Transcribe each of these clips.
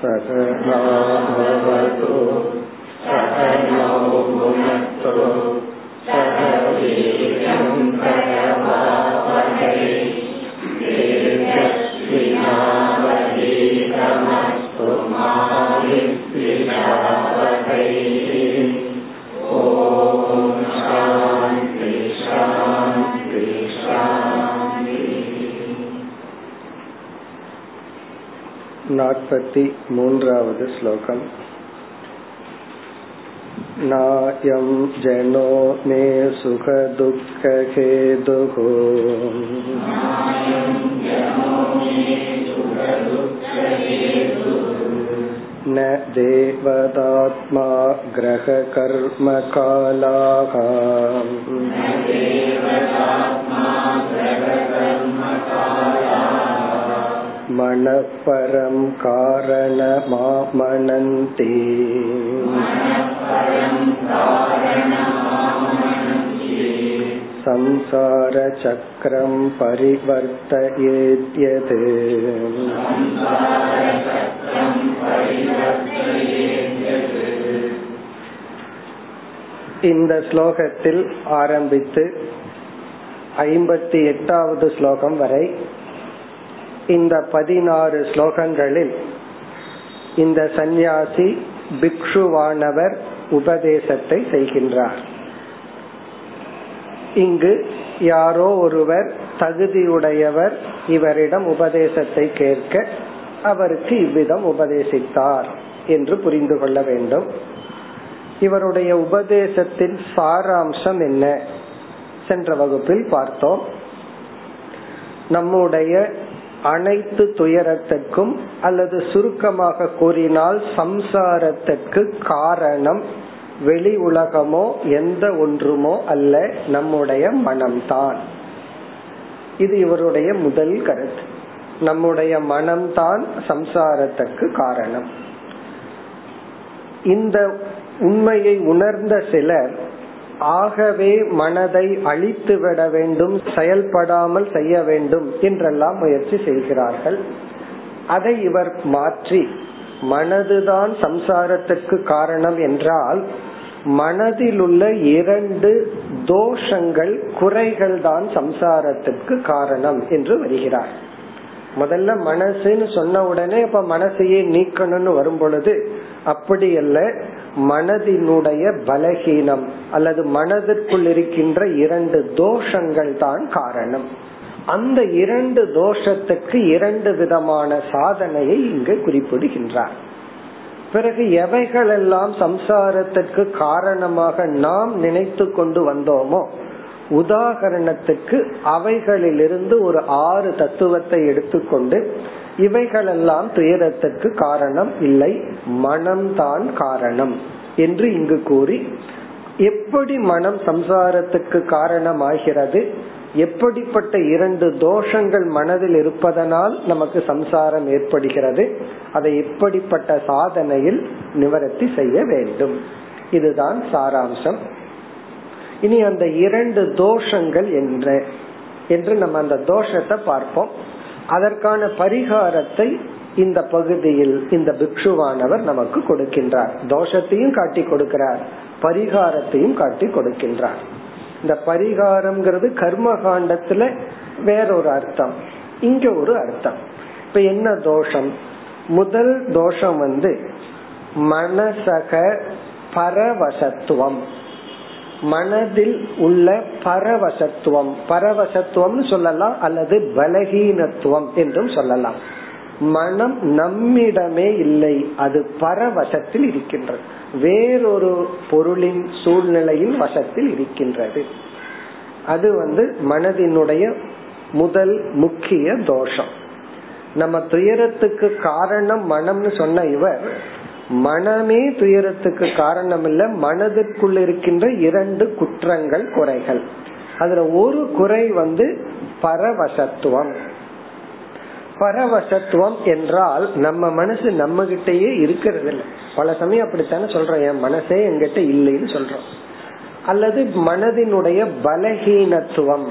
सकनो भवतु सकनो भुनक्तु सह नाற்பति मून्रावद् श्लोकम्। नायं जनो मे सुखदुःखहेतुः। न देवदात्मा ग्रहकर्मकालाः। मनः परं कारणमामनन्ति संसारचक्रं परिवर्तयेद्यत् இந்த ஸ்லோகத்தில் ஆரம்பித்து ஐம்பத்தி எட்டாவது ஸ்லோகம் வரை இந்த பதினாறு ஸ்லோகங்களில் இந்த சந்நியாசி பிக்ஷுவானவர் உபதேசத்தை செய்கின்றார். இங்கு யாரோ ஒருவர் தகுதியுடையவர் இவரிடம் உபதேசத்தை கேட்க அவருக்கு இவ்விதம் உபதேசித்தார் என்று புரிந்து கொள்ள வேண்டும். இவருடைய உபதேசத்தின் சாராம்சம் என்ன? சென்ற வகுப்பில் பார்த்தோம். நம்முடைய அனைத்து துயரத்திற்கும் அல்லது சுருக்கமாக கூறினால் சம்சாரத்திற்கு காரணம் வெளி உலகமோ எந்த ஒன்றுமோ அல்ல நம்முடைய மனம்தான். இது இவருடைய முதல் கருத்து. நம்முடைய மனம்தான் சம்சாரத்துக்கு காரணம். இந்த உண்மையை உணர்ந்த சிலர் ஆகவே மனதை அழித்து விட வேண்டும் செயல்படாமல் செய்ய வேண்டும் என்றெல்லாம் முயற்சி செய்கிறார்கள். அதை இவர் மாற்றி மனதுதான் சம்சாரத்துக்கு காரணம் என்றால் மனதிலுள்ள இரண்டு தோஷங்கள் குறைகள் தான் சம்சாரத்துக்கு காரணம் என்று வருகிறார். முதல்ல மனசுன்னு சொன்ன உடனே இப்ப மனசையே நீக்கணும்னு வரும் பொழுது அப்படி அல்ல மனதினுடைய பலகீனம் அல்லது மனதிற்குள் இருக்கின்ற இரண்டு தோஷங்கள் தான் காரணம். அந்த இரண்டு தோஷத்துக்கு இரண்டு விதமான சாதனையை இங்கு குறிப்பிடுகின்றார். பிறகு எவைகளெல்லாம் சம்சாரத்திற்கு காரணமாக நாம் நினைத்து கொண்டு வந்தோமோ உதாகரணத்துக்கு அவைகளிலிருந்து ஒரு ஆறு தத்துவத்தை எடுத்துக்கொண்டு இவைகளெல்லாம் துயரத்திற்கு காரணம் இல்லை. மனம்தான் காரணம் என்று இங்கு கூறி எப்படி மனம் சம்சாரத்துக்கு காரணமாகிறது? எப்படிப்பட்ட இரண்டு தோஷங்கள் மனதில் இருப்பதனால் நமக்கு சம்சாரம் ஏற்படுகிறது? அதை எப்படிப்பட்ட சாதனையில் நிவர்த்தி செய்ய வேண்டும். இதுதான் சாராம்சம். இனி அந்த இரண்டு தோஷங்கள் என்ன? என்று நம்ம அந்த தோஷத்தை பார்ப்போம். அதற்கான பரிகாரத்தை இந்த பகுதியில் இந்த பிக்ஷுவானவர் நமக்கு கொடுக்கின்றார். தோஷத்தையும் காட்டி கொடுக்கிறார். பரிகாரத்தையும் காட்டி கொடுக்கின்றார். இந்த பரிகாரம்ங்கிறது கர்ம காண்டத்துல வேறொரு அர்த்தம். இங்க ஒரு அர்த்தம். இப்ப என்ன தோஷம்? முதல் தோஷம் வந்து மனசக பரவசத்துவம். மனதில் உள்ள பரவசத்துவம். பரவசத்துவம் சொல்லலாம் அல்லது பலகீனத்துவம் என்றும் சொல்லலாம். மனம் நம்மிடமே இல்லை அது பரவசத்தில் இருக்கின்றது. வேறொரு பொருளின் சூழ்நிலையின் வசத்தில் இருக்கின்றது. அது வந்து மனதினுடைய முதல் முக்கிய தோஷம். நம்ம துயரத்துக்கு காரணம் மனம்னு சொன்ன இவர் மனமே துயரத்துக்கு காரணம் இல்ல மனதிற்குள் இருக்கின்ற இரண்டு குற்றங்கள் குறைகள். அதுல ஒரு குறை வந்து பரவசத்துவம். பரவசத்துவம் என்றால் நம்ம மனசு நம்ம கிட்டயே இருக்கிறது இல்லை பல சமயம் அப்படித்தானே சொல்றோம் என் மனசே என்கிட்ட இல்லைன்னு சொல்றோம். அல்லது மனதினுடைய பலகீனத்துவம்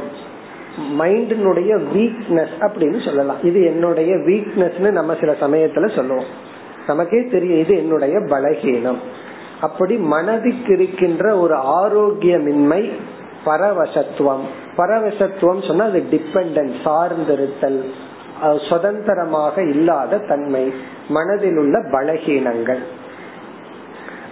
மைண்டினுடைய வீக்னஸ் அப்படின்னு சொல்லலாம். இது என்னுடைய வீக்னஸ்னு நம்ம சில சமயத்துல சொல்லுவோம். நமக்கே தெரியும் இது என்னுடைய பலகீனம். அப்படி மனதிற்கு இருக்கின்ற ஒரு ஆரோக்கியமின்மை பரவசத்துவம். பரவசத்துவம் சொன்னா அது டிபெண்டன்ட் சார்ந்திருத்தல் சுதந்திரமாக இல்லாத தன்மை மனதில் உள்ள பலகீனங்கள்.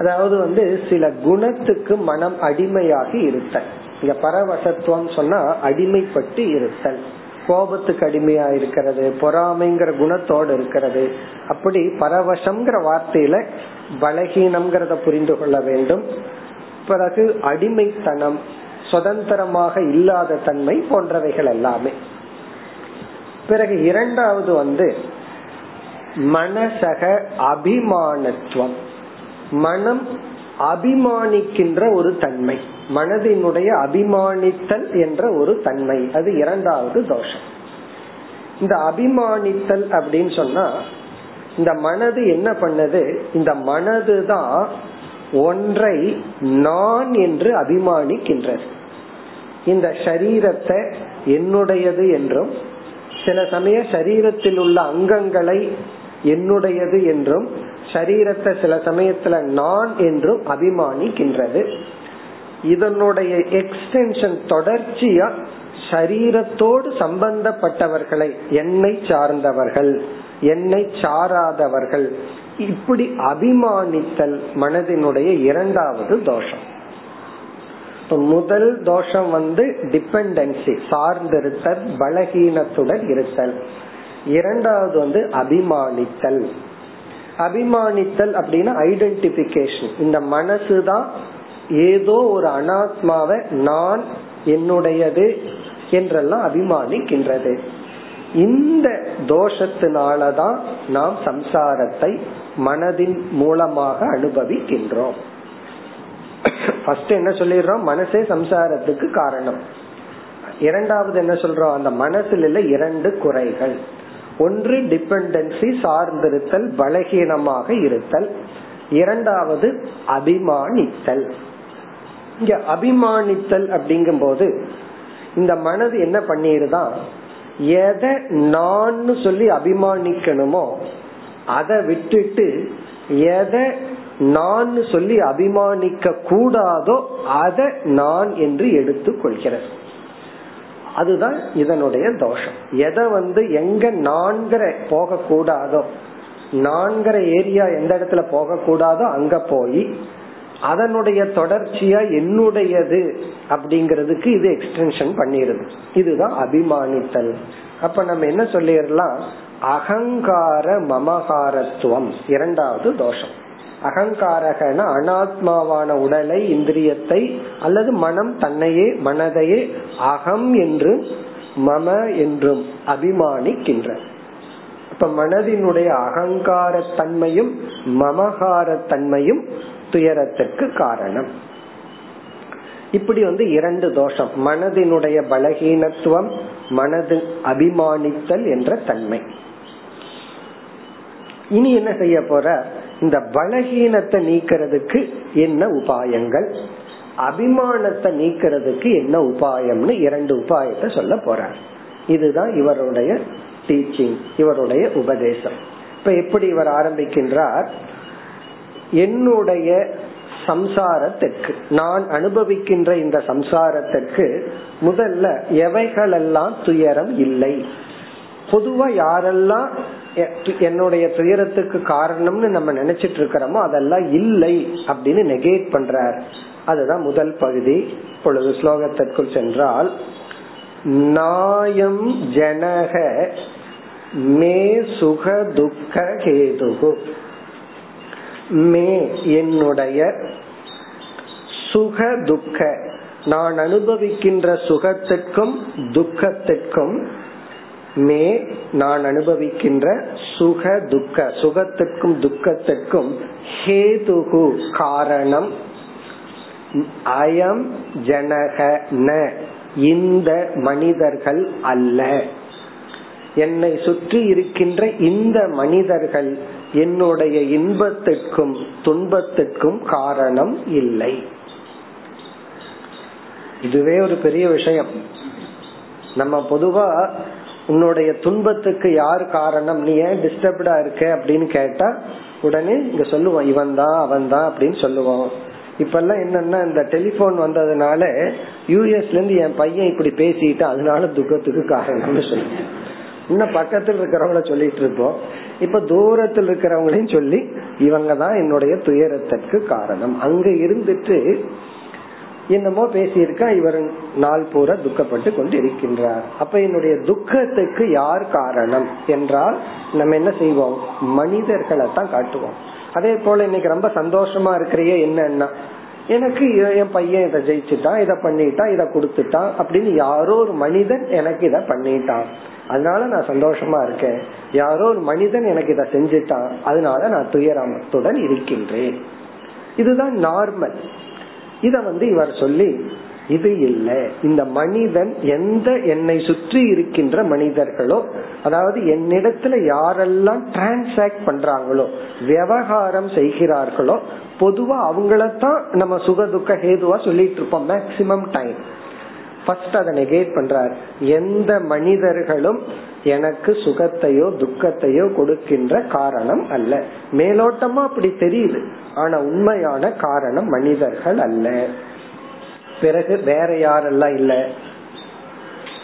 அதாவது வந்து சில குணத்துக்கு மனம் அடிமையாகி இருத்தல். இங்க பரவசத்துவம் சொன்னா அடிமைப்பட்டு இருத்தல். கோபத்துக்கு அடிமையா இருக்கிறது பொறாமைங்கிற குணத்தோடு இருக்கிறது. அப்படி பரவசம்ங்கிற வார்த்தையில பலகீனம்ங்கிறத புரிந்து கொள்ள வேண்டும். பிறகு அடிமைத்தனம் சுதந்திரமாக இல்லாத தன்மை போன்றவைகள் எல்லாமே. பிறகு இரண்டாவது வந்து மனசக அபிமானத்துவம். மனம் அபிமானிக்கின்ற ஒரு தன்மை. மனதினுடைய அபிமானித்தல் என்ற ஒரு தன்மை. அது இரண்டாவது தோஷம். இந்த அபிமானித்தல் அப்படின்னு சொன்னா இந்த மனது என்ன பண்ணது? இந்த மனது தான் ஒன்றை நான் என்று அபிமானிக்கின்றது. இந்த சரீரத்தை என்னுடையது என்றும் சில சமய சரீரத்தில் உள்ள அங்கங்களை என்னுடையது என்றும் சரீரத்தை சில சமயத்துல நான் என்றும் அபிமானிக்கின்றது. இதனுடைய எக்ஸ்டென்ஷன் தொடர்ச்சியா சரீரத்தோடு சம்பந்தப்பட்டவர்களை என்னை சார்ந்தவர்கள் என்னை சாராதவர்கள் இப்படி அபிமானித்தல் மனதினுடைய இரண்டாவது தோஷம். முதல் தோஷம் வந்து டிபெண்டன்சி சார்ந்திருத்தல் பலகீனத்துடன் இருத்தல். இரண்டாவது வந்து அபிமானித்தல். அபிமானித்தல் அப்படின்னா ஐடென்டிபிகேஷன் இந்த மனசுதான் ஏதோ ஒரு அனாத்மாவை நான் என்னுடையது என்றெல்லாம் அபிமானிக்கின்றது. இந்த தோஷத்தினாலதான் நாம் சம்சாரத்தை மனதின் மூலமாக அனுபவிக்கின்றோம். ஃபர்ஸ்ட் என்ன சொல்லிடுறோம்? மனசே சம்சாரத்துக்கு காரணம். இரண்டாவது என்ன சொல்றோம்? அந்த மனசுல இரண்டு குறைகள். ஒன்று டிபெண்டன்சி சார்ந்திருத்தல் பலகீனமாக இருத்தல். இரண்டாவது அபிமானித்தல். இங்க அபிமானித்தல் அப்படிங்கும் போது இந்த மனது என்ன பண்ணிடுதான் எதை நான் சொல்லி அபிமானிக்கணுமோ அதை விட்டுட்டு எதை நான் சொல்லி அபிமானிக்க கூடாதோ அதை நான் என்று எடுத்து கொள்கிறது. அதுதான் இதனுடைய தோஷம். எதை வந்து எங்க நான்கிற போக கூடாதோ நான்கிற ஏரியா எந்த இடத்துல போக கூடாதோ அங்க போய் அதனுடைய தொடர்ச்சியா என்னுடையது அப்படிங்கறதுக்கு இது எக்ஸ்டென்ஷன் பண்ணிருது. இதுதான் அபிமானித்தல். அப்ப நம்ம என்ன சொல்லிடலாம்? அகங்கார மமகாரத்துவம் இரண்டாவது தோஷம். அகங்காரகன அனாத்மாவான உடலை இந்திரியத்தை அல்லது மனம் தன்னையே மனதையே அகம் என்றும் மம என்றும் அபிமானிக்கின்ற. இப்ப மனதினுடைய அகங்கார தன்மையும் மமகார தன்மையும் துயரத்திற்கு காரணம். இப்படி வந்து இரண்டு தோஷம். மனதினுடைய பலகீனத்துவம் மனது அபிமானித்தல் என்ற தன்மை. இனி என்ன செய்ய போற? இந்த பலகீனத்தை நீக்கிறதுக்கு என்ன உபாயங்கள்? அபிமானத்தை நீக்கிறதுக்கு என்ன உபாயம்னு இரண்டு உபாயத்தை சொல்ல போறார் இதுதான் இவருடைய டீச்சிங் இவருடைய உபதேசம். இப்ப எப்படி இவர் ஆரம்பிக்கின்றார்? என்னுடைய சம்சாரத்திற்கு நான் அனுபவிக்கின்ற இந்த சம்சாரத்திற்கு முதல்ல எவைகளெல்லாம் துயரம் இல்லை? பொதுவா யாரெல்லாம் என்னுடைய துயரத்துக்கு காரணம்னு நம்ம நினைச்சிட்டு இருக்கிறோமோ அதெல்லாம் இல்லை அப்படின்னு நெகேட் பண்றார். அதுதான் முதல் பகுதி. பொழுது ஸ்லோகத்திற்குள் சென்றால் நாயம் ஜனக மே சுக துக்க கேதுகு. மே என்னுடைய சுக துக்க. நான் அனுபவிக்கின்ற சுகத்திற்கும் துக்கத்திற்கும் மே நான் அனுபவிக்கின்ற சுக துக்க சுகத்திற்கும் துக்கத்திற்கும் ஹேதுகு காரணம். அயம் ஜனக ந. இந்த மனிதர்கள் அல்ல. என்னை சுற்றி இருக்கின்ற இந்த மனிதர்கள் என்னுடைய இன்பத்திற்கும் துன்பத்திற்கும் காரணம் இல்லை. இதுவே ஒரு பெரிய விஷயம். நம்ம பொதுவா உன்னுடைய துன்பத்துக்கு யார் காரணம்? நீ ஏன் டிஸ்டர்ப்டா இருக்க அப்படின்னு கேட்டா உடனே இங்க சொல்லுவோம் இவன் தான் அவன் தான் அப்படின்னு சொல்லுவோம். இப்ப எல்லாம் என்னன்னா இந்த டெலிபோன் வந்ததுனால யூஎஸ்ல இருந்து என் பையன் இப்படி பேசிட்டு அதனால துக்கத்துக்கு காரணம்னு சொல்லுவேன் இன்னும் பக்கத்தில் இருக்கிறவங்கள சொல்லிட்டு இருப்போம். இப்ப தூரத்தில் இருக்கிறவங்களையும் சொல்லி இவங்க தான் என்னுடைய துயரத்திற்கு காரணம். அங்க இருந்துட்டு என்னமோ பேசியிருக்கா இவர் நாள் பூரா துக்கப்பட்டு கொண்டு இருக்கின்றார் அப்ப என்னுடைய துக்கத்துக்கு யார் காரணம் என்றால் நம்ம என்ன செய்வோம்? மனிதர்களை தான் காட்டுவோம். அதே போல இன்னைக்கு ரொம்ப சந்தோஷமா இருக்கிறிய என்னன்னா எனக்கு என் பையன் இதை ஜெயிச்சுட்டான் இதை பண்ணிட்டான் இதை கொடுத்துட்டான் அப்படின்னு யாரோ ஒரு மனிதன் எனக்கு இதை பண்ணிட்டான். அதனால நான் சந்தோஷமா இருக்கேன். யாரோ ஒரு மனிதன் எனக்கு இதை செஞ்சுட்டான். அதனால நான் துயரத்துடன் இருக்கின்றேன். இதுதான் நார்மல் இத வந்து இவர் சொல்லி இது இல்ல. இந்த மனிதன் எந்த என்னை சுற்றி இருக்கின்ற மனிதர்களோ அதாவது என்னிடத்துல யாரெல்லாம் டிரான்சாக்ட் பண்றாங்களோ விவகாரம் செய்கிறார்களோ பொதுவா அவங்களத்தான் நம்ம சுக துக்க ஹேதுவா சொல்லிட்டு இருப்போம் மேக்சிமம் டைம் ஃபர்ஸ்ட் அதை நெகேட் பண்றார். எந்த மனிதர்களும் எனக்கு சுகத்தையோ துக்கத்தையோ கொடுக்கின்ற காரணம் அல்ல. மேலோட்டமா அப்படி தெரியுது. ஆனா உண்மையான காரணம் மனிதர்கள் அல்ல. பிறகு வேற யாரெல்லாம் இல்ல?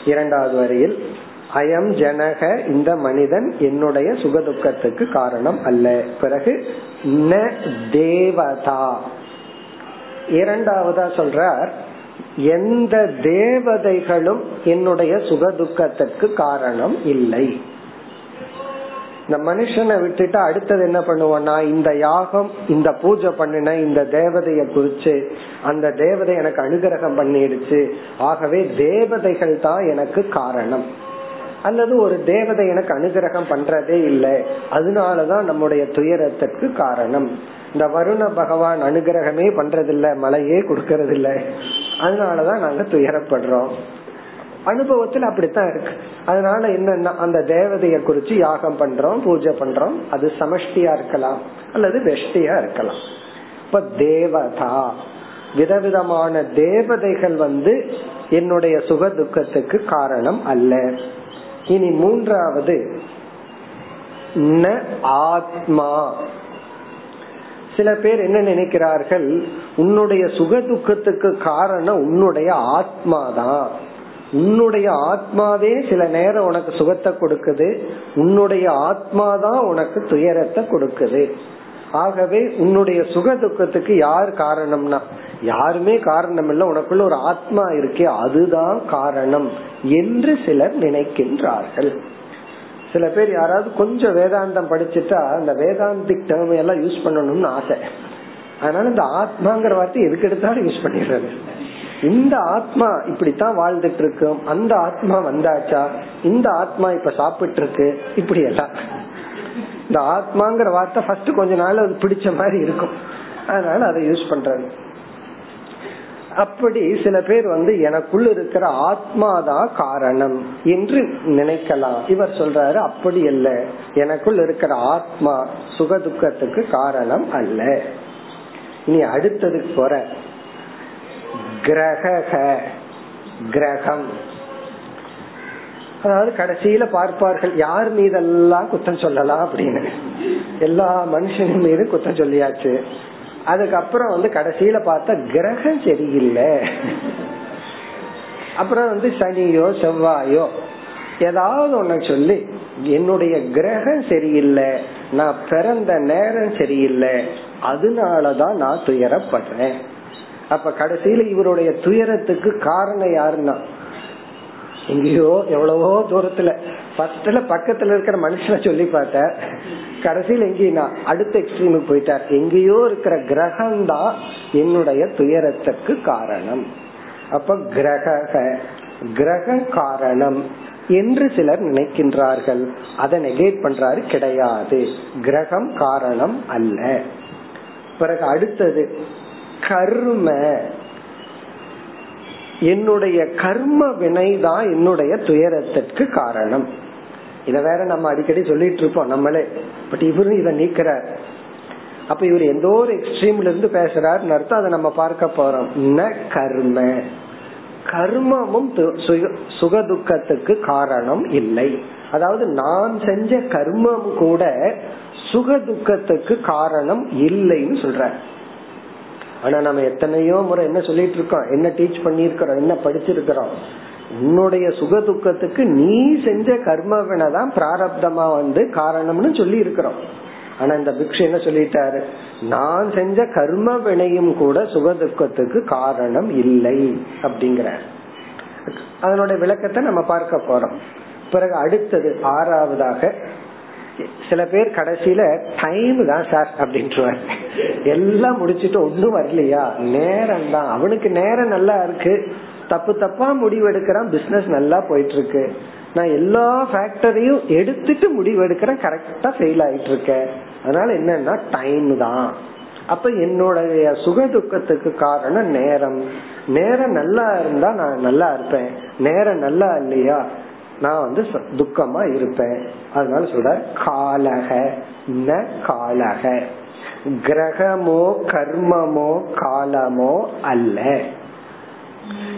இரண்டாவது வரையில் அயம் ஜனக இந்த மனிதன் என்னுடைய சுகதுக்கத்துக்கு காரணம் அல்ல. பிறகு ந தேவதா. இரண்டாவதா சொல்றார் எந்த தேவதைகளும் என்னுடைய சுகதுக்கத்திற்கு காரணம் இல்லை. இந்த மனுஷனை விட்டுட்டு அடுத்தது என்ன பண்ணுவோம்னா இந்த யாகம் இந்த பூஜை பண்ணின இந்த தேவதைய குறிச்சு அந்த தேவதை எனக்கு அனுகிரகம் பண்ணிடுச்சு. ஆகவே தேவதைகள் தான் எனக்கு காரணம். அல்லது ஒரு தேவதை எனக்கு அனுகிரகம் பண்றதே இல்லை. அதனாலதான் நம்முடைய துயரத்திற்கு காரணம். இந்த வருண பகவான் அனுகிரகமே பண்றதில்ல மலையே கொடுக்கறது இல்ல அதனாலதான் நாங்க துயரப்படுறோம். அனுபவத்தில் அப்படித்தான் இருக்கு. அதனால என்னன்னா அந்த தேவதைய குறிச்சு யாகம் பண்றோம் பூஜை பண்றோம். அது சமஷ்டியா இருக்கலாம் அல்லது வெஷ்டியா இருக்கலாம். இப்ப தேவதா. விதவிதமான தேவதைகள் வந்து என்னுடைய சுக துக்கத்துக்கு காரணம் அல்ல. இனி மூன்றாவது ந ஆத்மா. சில பேர் என்ன நினைக்கிறார்கள்? உன்னுடைய சுக துக்கத்துக்கு காரணம் உன்னுடைய ஆத்மாதான். உன்னுடைய ஆத்மாவே சில நேரம் உனக்கு சுகத்தை கொடுக்குது. உன்னுடைய ஆத்மாதான் உனக்கு துயரத்தை கொடுக்குது. ஆகவே உன்னுடைய சுக துக்கத்துக்கு யார் காரணம்னா? யாருமே காரணம் இல்லை. உனக்குள்ள ஒரு ஆத்மா இருக்கே. அதுதான் காரணம் என்று சிலர் நினைக்கின்றார்கள். சில பேர் யாராவது கொஞ்சம் வேதாந்தம் படிச்சுட்டா அந்த வேதாந்திக் டேர்ம் எல்லாம் யூஸ் பண்ணணும்னு ஆசை. அதனால இந்த ஆத்மாங்கிற வார்த்தை எதுக்கு எடுத்தாலும் யூஸ் பண்ணிடுறது. இந்த ஆத்மா இப்படித்தான் வாழ்ந்துட்டு இருக்கும் அந்த ஆத்மா வந்தாச்சா? இந்த ஆத்மா இப்ப சாப்பிட்டு இருக்கு இப்படி எல்லாம் இந்த ஆத்மாங்கிற வார்த்தை ஃபர்ஸ்ட் கொஞ்ச நாள் அது பிடிச்ச மாதிரி இருக்கும். அதனால அதை யூஸ் பண்றது. அப்படி சில பேர் வந்து எனக்குள் இருக்கிற ஆத்மாதான் காரணம் என்று நினைக்கலாம். இவர் சொல்றாரு அப்படி அல்ல. எனக்குள் இருக்கிற ஆத்மா சுக துக்கத்துக்கு காரணம் அல்ல. இனி அடுத்ததுக்கு போற. கிரக கிரகம். அதாவது கடைசியில பார்ப்பார்கள் யார் மீதெல்லாம் குத்தம் சொல்லலாம்? அப்படின்னு. எல்லா மனுஷனும் மீது குத்தம் சொல்லியாச்சு. அதுக்கப்புறம் வந்து கடைசியில பார்த்தா கிரகம் சரியில்லை. அப்புறம் வந்து சனியோ செவ்வாயோ ஏதாவது ஒண்ணு சொல்லி என்னுடைய கிரகம் சரியில்லை நான் பிறந்த நேரம் சரியில்லை அதனாலதான் நான் துயரப்படுறேன். அப்ப கடைசியில இவருடைய துயரத்துக்கு காரணம் யாருன்னா எங்கேயோ எவ்வளவோ தூரத்துல. ஃபர்ஸ்ட்ல பக்கத்துல இருக்கிற மனுஷனை சொல்லி பார்த்த. கடைசியில் எங்கேயா அடுத்த எக்ஸ்ட்ரீமுக்கு போயிட்டார். எங்கேயோ இருக்கிற கிரகம் தான் என்னுடைய துயரத்துக்கு காரணம். அப்ப கிரக கிரக காரணம் என்று சிலர் நினைக்கின்றார்கள். அதை நெகேட் பண்றாரு கிடையாது. கிரகம் காரணம் அல்ல. பிறகு அடுத்தது கர்ம என்னுடைய கர்ம வினைதான் என்னுடைய துயரத்திற்கு காரணம். இத வேற நம்ம அடிக்கடி சொல்லிட்டு இருப்போம் நம்மளே. பட் இவரும் இதை நீக்கிறார். அப்ப இவர் எந்த ஒரு எக்ஸ்ட்ரீம்ல இருந்து பேசுறாருன்னு அர்த்தம் அதை நம்ம பார்க்க போறோம். ந கர்ம. கர்மமும் சுகதுக்கத்துக்கு காரணம் இல்லை. அதாவது நான் செஞ்ச கர்மம் கூட சுக துக்கத்துக்கு காரணம் இல்லைன்னு சொல்ற ஆனா நம்ம எத்தனையோ முறை என்ன சொல்லிட்டு இருக்கோம்? என்ன டீச் பண்ணிருக்கிறோம் என்ன படிச்சிருக்கிறோம்? உன்னுடைய சுக துக்கத்துக்கு நீ செஞ்ச கர்மவினை தான் பிராரப்தமா வந்து காரணம்னு சொல்லி இருக்கிறோம் ஆனா இந்த பிக்ஷு என்ன சொல்லிட்டாரு? நான் செஞ்ச கர்ம வினையும் கூட சுக துக்கத்துக்கு காரணம் இல்லை அப்படிங்கிற அதனுடைய விளக்கத்தை நம்ம பார்க்க போறோம். பிறகு அடுத்தது ஆறாவதாக சில பேர் கடைசியில டைம் தான் சார் அப்படின்ட்டுருவார் எல்லாம் முடிச்சுட்டு ஒண்ணும் வரலையா? நேரம் தான். அவனுக்கு நேரம் நல்லா இருக்கு. தப்பு தப்பா முடிவு எடுக்கிறான். பிசினஸ் நல்லா போயிட்டு இருக்கு நான் எல்லா ஃபேக்டரியும் எடுத்துட்டு முடிவு எடுக்கிறேன். கரெக்டா ஃபெயில் ஆயிட்டு இருக்கேன் அதனால என்னன்னா டைம் தான். அப்ப என்னுடைய சுக துக்கத்துக்கு காரணம் நேரம். நேரம் நல்லா இருந்தா நான் நல்லா இருப்பேன். நேரம் நல்லா இல்லையா? நான் வந்து துக்கமா இருப்பேன். அதனால சொல்ற காலக ந காலக. கிரகமோ கர்மமோ காலமோ அல்ல.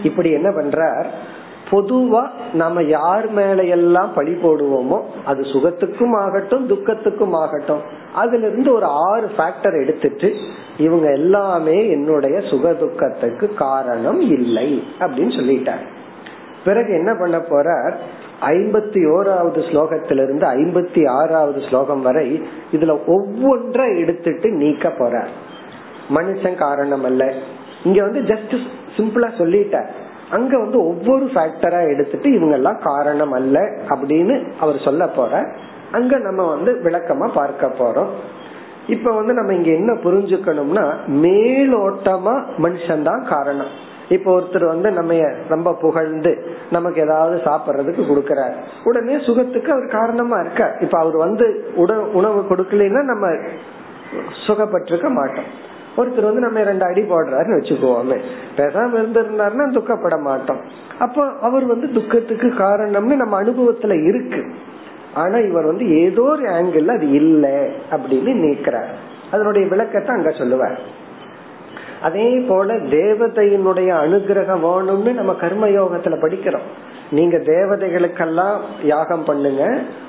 இப்படி என்ன பண்றார்? பொதுவா நம்ம யார் மேல எல்லாம் பழி போடுவோமோ அது சுகத்துக்கும் ஆகட்டும் துக்கத்துக்கும் ஆகட்டும். அதுல இருந்து ஒரு ஆறு ஃபேக்டர் எடுத்துட்டு இவங்க எல்லாமே என்னுடைய சுக துக்கத்துக்கு காரணம் இல்லை அப்படின்னு சொல்லிட்டார். பிறகு என்ன பண்ண போறார்? ஐம்பத்தி ஓராவது ஸ்லோகத்திலிருந்து ஐம்பத்தி ஆறாவது ஸ்லோகம் வரை இதுல ஒவ்வொன்றை எடுத்துட்டு நீக்க போற. மனுஷன் காரணம் அல்ல இங்க வந்து ஜஸ்ட் சிம்பிளா சொல்லிட்ட. அங்க வந்து ஒவ்வொரு ஃபேக்டரா எடுத்துட்டு இவங்க எல்லாம் காரணம் அல்ல அப்படின்னு அவர் சொல்ல போற. அங்க நம்ம வந்து விளக்கமா பார்க்க போறோம். இப்ப வந்து நம்ம இங்க என்ன புரிஞ்சுக்கணும்னா மேலோட்டமா மனுஷன் தான் காரணம். இப்ப ஒருத்தர் வந்து நம்ம ரொம்ப புகழ்ந்து நமக்கு ஏதாவது சாப்பிடுறதுக்கு கொடுக்கறார். உடனே சுகத்துக்கு அவர் காரணமா இருக்க இப்ப அவர் வந்து உணவு கொடுக்கலன்னா நம்ம சுகப்பட்டிருக்க மாட்டோம். ஒருத்தர் வந்து நம்ம ரெண்டு அடி போடுறாருன்னு வச்சுக்குவோமே. பேசாம இருந்திருந்தாருன்னா துக்கப்பட மாட்டோம். அப்போ அவர் வந்து துக்கத்துக்கு காரணம்னு நம்ம அனுபவத்துல இருக்கு. ஆனா இவர் வந்து ஏதோ ஒரு ஆங்கிள் அது இல்லை அப்படின்னு நீக்கிறார். அதனுடைய விளக்கத்தை அங்க சொல்லுவார். அதே போல தேவதையினுடைய அனுகிரகம் வேணும்னு நம்ம கர்ம யோகத்துல படிக்கிறோம். நீங்க தேவதைகளுக்கெல்லாம் யாகம் பண்ணுங்க.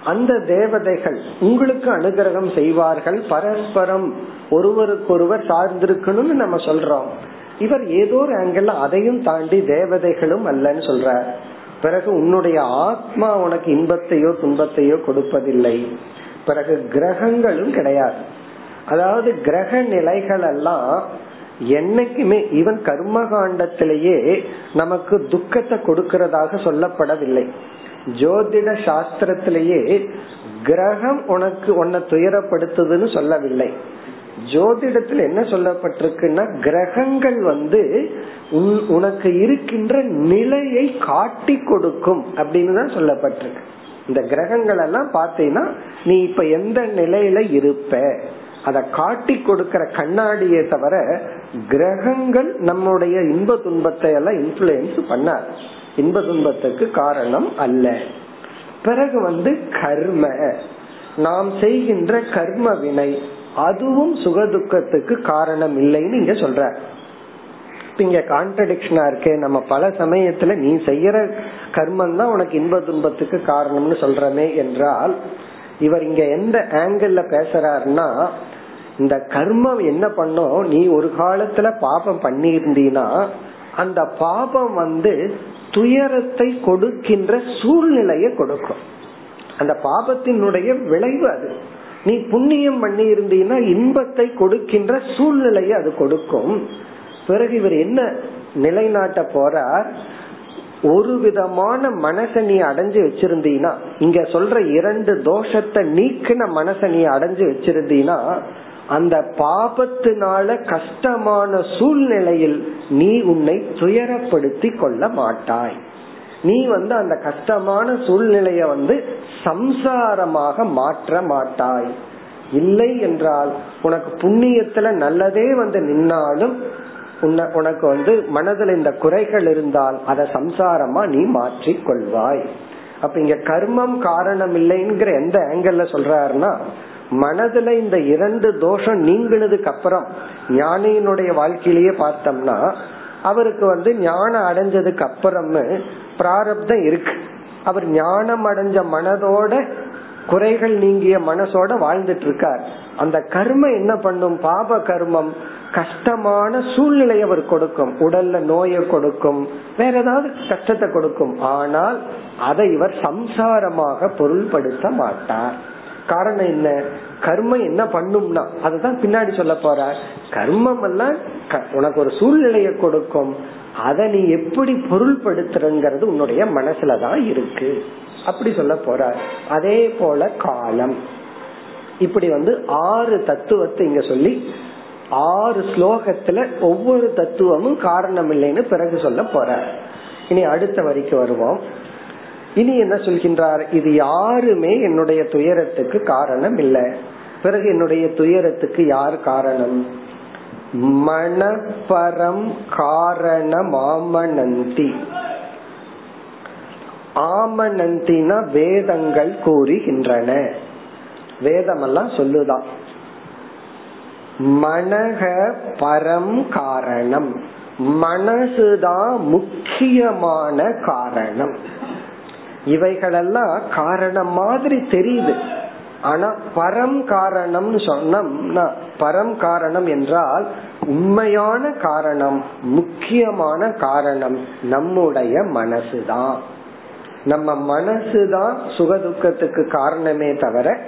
அந்த தேவதைகள் உங்களுக்கு அனுகிரகம் செய்வார்கள். பரஸ்பரம் ஒருவருக்கொருவர் சார்ந்திருக்கணும்னு நம்ம சொல்றோம். இவர் ஏதோ ஒரு ஆங்கிள் அதையும் தாண்டி தேவதைகளும் அல்லன்னு சொல்ற பிறகு உன்னுடைய ஆத்மா உனக்கு இன்பத்தையோ துன்பத்தையோ கொடுப்பதில்லை. பிறகு கிரகங்களும் கிடையாது. அதாவது கிரக நிலைகள் எல்லாம் என்னைக்குமே இவன் கர்ம காண்டத்திலேயே நமக்கு துக்கத்தை கொடுக்கறதாக சொல்லப்படவில்லை. ஜோதிட சாஸ்திரத்திலேயே கிரகம் உனக்கு உன்னை துயரப்படுத்துதுன்னு சொல்லவில்லை. ஜோதிடத்துல என்ன சொல்லப்பட்டிருக்குன்னா கிரகங்கள் வந்து உனக்கு இருக்கின்ற நிலையை காட்டி கொடுக்கும் அப்படின்னு தான் சொல்லப்பட்டிருக்கு. இந்த கிரகங்கள் எல்லாம் பார்த்தீங்கன்னா நீ இப்ப எந்த நிலையில இருப்ப? அதை காட்டி கொடுக்கிற கண்ணாடியை தவிர கிரகங்கள் நம்முடைய இன்ப துன்பத்தை எல்லாம் இன்ஃபுளுயன்ஸ் பண்ண இன்ப துன்பத்துக்கு காரணம் அல்ல. பிறகு வந்து கர்ம. நாம் செய்கின்ற கர்ம வினை அதுவும் சுகதுக்கத்துக்கு காரணம் இல்லைன்னு இங்க சொல்ற. இங்க கான்ட்ரடிக்ஷனா இருக்கு நம்ம பல சமயத்துல நீ செய்யற கர்மம் தான் உனக்கு இன்ப துன்பத்துக்கு காரணம்னு சொல்றமே என்றால் இவர் இங்க எந்த ஆங்கிள் பேசுறாருன்னா இந்த கர்மம் என்ன பண்ணும்? நீ ஒரு காலத்துல பாபம் பண்ணி இருந்தீனா அந்த பாபம் வந்து துயரத்தை கொடுக்கின்ற சூழ்நிலையை கொடுக்கும். அந்த பாபத்தினுடைய விளைவு அது. நீ புண்ணியம் பண்ணி இருந்தீங்கன்னா இன்பத்தை கொடுக்கின்ற சூழ்நிலையை அது கொடுக்கும். பிறகு இவர் என்ன நிலைநாட்ட போறார்? ஒரு விதமான மனசை நீ அடைஞ்சு வச்சிருந்தீனா இங்க சொல்ற இரண்டு தோஷத்தை நீக்கின மனசை நீ அடைஞ்சு வச்சிருந்தீனா அந்த பாபத்தினால கஷ்டமான சூழ்நிலையில் நீ உன்னை துயரப்படுத்தி கொள்ள மாட்டாய். நீ வந்து அந்த கஷ்டமான சூழ்நிலைய வந்து சம்சாரமாக மாற்ற மாட்டாய். இல்லை என்றால் உனக்கு புண்ணியத்துல நல்லதே வந்து நின்னாலும் உனக்கு வந்து மனதில் இந்த குறைகள் இருந்தால் அதை சம்சாரமா நீ மாற்றி கொள்வாய். அப்ப இங்க கர்மம் காரணம் இல்லைங்கிற எந்த ஆங்கிள் சொல்றாருன்னா மனதுல இந்த இரண்டு தோஷம் நீங்கினதுக்கு அப்புறம் ஞானியினுடைய வாழ்க்கையிலேயே பார்த்தோம்னா அவருக்கு வந்து ஞானம் அடைஞ்சதுக்கு அப்புறமே பிராரப்தம் இருக்கு. அவர் ஞானம் அடைஞ்ச மனதோட குறைகள் நீங்கிய மனசோட வாழ்ந்துட்டு இருக்கார் அந்த கர்மம் என்ன பண்ணும்? பாப கர்மம் கஷ்டமான சூழ்நிலையை அவர் கொடுக்கும். உடல்ல நோயை கொடுக்கும். வேற ஏதாவது கஷ்டத்தை கொடுக்கும். ஆனால் அதை இவர் சம்சாரமாக பொருள்படுத்த மாட்டார். காரணம் என்ன? கர்மம் என்ன பண்ணும்னா அதுதான் பின்னாடி சொல்ல போற. கர்மம் எல்லாம் உனக்கு ஒரு சூழ்நிலையை கொடுக்கும். அதை நீ எப்படி பொருள்படுத்துறங்கிறது உன்னுடைய மனசுலதான் இருக்கு. அப்படி சொல்ல போற. அதே போல காலம். இப்படி வந்து ஆறு தத்துவத்தை இங்க சொல்லி ஆறு ஸ்லோகத்துல ஒவ்வொரு தத்துவமும் காரணம் இல்லைன்னு பிறகு சொல்ல போற. இனி அடுத்த வரிக்கு வருவோம். இனி என்ன சொல்கின்றார்? இது யாருமே என்னுடைய துயரத்துக்கு காரணம் இல்லை. பிறகு என்னுடைய துயரத்துக்கு யார் காரணம்? மணப்பரம் காரணமாமனந்தி ஆமனந்தினா வேதங்கள் கூறுகின்றன. வேதமெல்லாம் சொல்லுதான் மனக பரம் காரணம். மனசுதான் முக்கியமான காரணம். இவைகளெல்லாம் காரணம் மாதிரி தெரியுது. ஆனா பரம் காரணம்னு சொன்னோம்னா பரம் காரணம் என்றால் உண்மையான காரணம் முக்கியமான காரணம் நம்முடைய மனசுதான். நம்ம மனசுதான் சுகதுக்கத்துக்கு காரணமே தவிர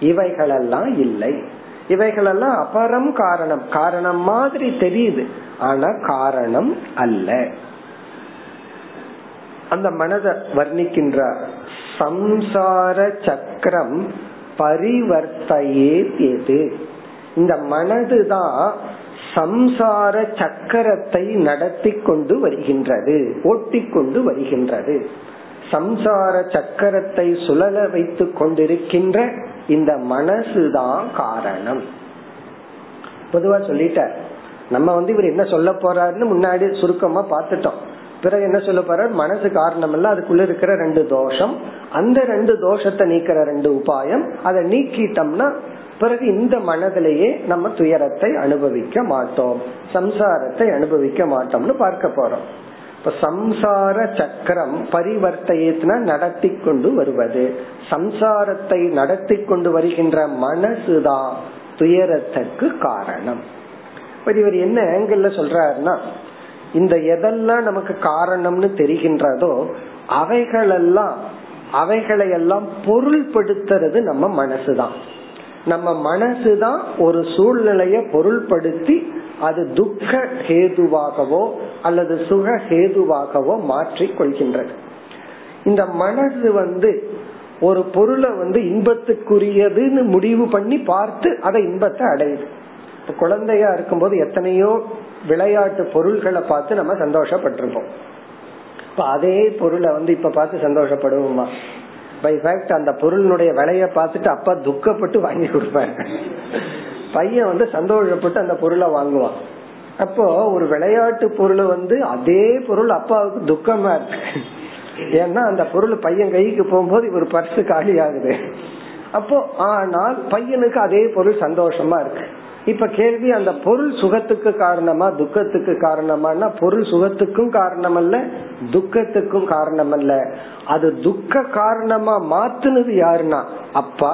இவைகளெல்லாம் இல்லை. இவைகளெல்லாம் அபரம் காரணம். காரணம் மாதிரி தெரியுது. ஆனா காரணம் அல்ல. அந்த மனதை வர்ணிக்கின்றார் சம்சார சக்கரம் பரிவர்த்தையே எது? இந்த மனதுதான் சம்சார சக்கரத்தை நடத்தி கொண்டு வருகின்றது ஓட்டிக்கொண்டு வருகின்றது. சம்சார சக்கரத்தை சுழல வைத்து கொண்டிருக்கின்ற இந்த மனசுதான் காரணம். பொதுவா சொல்லிட்ட நம்ம வந்து இவர் என்ன சொல்ல போறாருன்னு முன்னாடி சுருக்கமா பாத்துட்டோம் பிறகு என்ன சொல்ல போற மனசு காரணம் இல்ல அதுக்குள்ள இருக்கிற ரெண்டு தோஷம். அந்த ரெண்டு தோஷத்தை நீக்கிற ரெண்டு உபாயம் அதை நீக்கிட்டோம்னா பிறகு இந்த மனதிலேயே நம்ம துயரத்தை அனுபவிக்க மாட்டோம். சம்சாரத்தை அனுபவிக்க மாட்டோம்னு பார்க்க போறோம். இப்ப சம்சார சக்கரம் பரிவர்த்தையத்தின நடத்தி கொண்டு வருவது. சம்சாரத்தை நடத்தி கொண்டு வருகின்ற மனசுதான் துயரத்துக்கு காரணம். இவர் என்ன ஆங்கிள் சொல்றாருன்னா இந்த எதெல்லாம் நமக்கு காரணம்னு தெரிகின்றதோ அவைகளெல்லாம் அவைகளை எல்லாம் பொருள்படுத்துறது நம்ம மனசுதான். நம்ம மனசுதான் ஒரு சூழ்நிலைய பொருள்படுத்தி அது துக்க ஹேதுவாகவோ அல்லது சுக ஹேதுவாகவோ மாற்றி கொள்கின்றது. இந்த மனசு வந்து ஒரு பொருளை வந்து இன்பத்துக்குரியதுன்னு முடிவு பண்ணி பார்த்து அதை இன்பத்தை அடையுது. குழந்தையா இருக்கும்போது எத்தனையோ விளையாட்டு பொருள்களை பார்த்து நம்ம சந்தோஷப்பட்டிருப்போம். இப்ப அதே பொருளை வந்து இப்ப பார்த்து சந்தோஷப்படுவோமா? பை ஃபேக்ட் அந்த பொருளினுடைய விலைய பார்த்துட்டு அப்பா துக்கப்பட்டு வாங்கி கொடுப்பாரு. பையன் வந்து சந்தோஷப்பட்டு அந்த பொருளை வாங்குவான். அப்போ ஒரு விளையாட்டு பொருள் வந்து அதே பொருள் அப்பாவுக்கு துக்கமா இருக்கு. ஏன்னா அந்த பொருள் பையன் கைக்கு போகும்போது இவர் பர்ஸ் காலி ஆகுது அப்போ ஆனால் பையனுக்கு அதே பொருள் சந்தோஷமா இருக்கு. இப்ப கேள்வி அந்த பொருள் சுகத்துக்கு காரணமா துக்கத்துக்கு காரணமானா பொருள் சுகத்துக்கும் காரணம் அல்ல துக்கத்துக்கும் காரணம் அல்ல அது துக்க காரணமா மாத்துனது யாருன்னா அப்பா.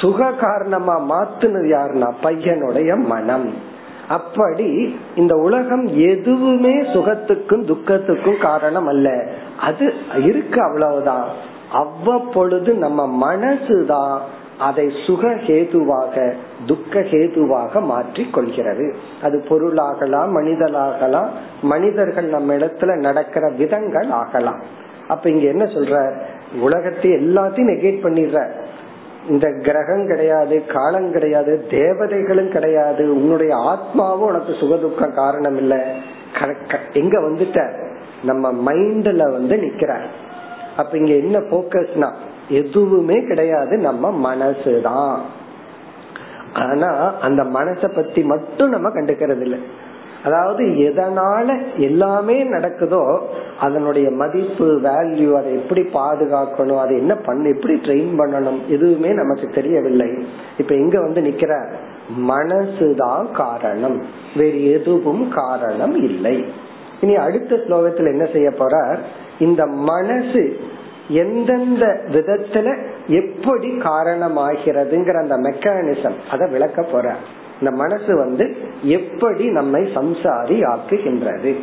சுக காரணமா மாத்துனது யாருன்னா பையனுடைய மனம். அப்படி இந்த உலகம் எதுவுமே சுகத்துக்கும் துக்கத்துக்கும் காரணம் அல்ல அது இருக்கு அவ்வளவுதான். அவ்வப்பொழுது நம்ம மனசுதான் அதை சுக ஹேதுவாக துக்க ஹேதுவாக மாற்றி கொள்கிறது அது பொருளாகலாம் மனிதனாகலாம் மனிதர்கள் நம்ம இடத்துல நடக்கிற விதங்கள் ஆகலாம். அப்ப இங்க என்ன சொல்ற? உலகத்தை எல்லாத்தையும் நெகேட் பண்ணிடுற. இந்த கிரகம் கிடையாது காலம் கிடையாது தேவதைகளும் கிடையாது உன்னுடைய ஆத்மாவும் உனக்கு சுகதுக்கம் காரணம் இல்ல எங்க வந்துட்ட? நம்ம மைண்ட்ல வந்து நிக்கிற அப்ப இங்க என்ன போக்கஸ்னா எதுவுமே கிடையாது நம்ம மனசுதான். ஆனா அந்த மனசை பத்தி மட்டும் நம்ம கண்டுக்கிறது இல்லை அதாவது எதனால எல்லாமே நடக்குதோ அதனுடைய மதிப்பு வேல்யூ அதை எப்படி பாதுகாக்கணும் அதை என்ன பண்ண எப்படி ட்ரெயின் பண்ணணும் எதுவுமே நமக்கு தெரியவில்லை. இப்ப இங்க வந்து நிக்கிற மனசுதான் காரணம். வேறு எதுவும் காரணம் இல்லை. இனி அடுத்த ஸ்லோகத்தில் என்ன செய்ய போறார்? இந்த மனசு எந்தெந்த விதத்துல எப்படி காரணமாகிறதுங்கிற அந்த மெக்கானிசம் அதை விளக்க போற. இந்த மனசு வந்து எப்படி நம்மை சம்சாரி ஆக்குகின்றது.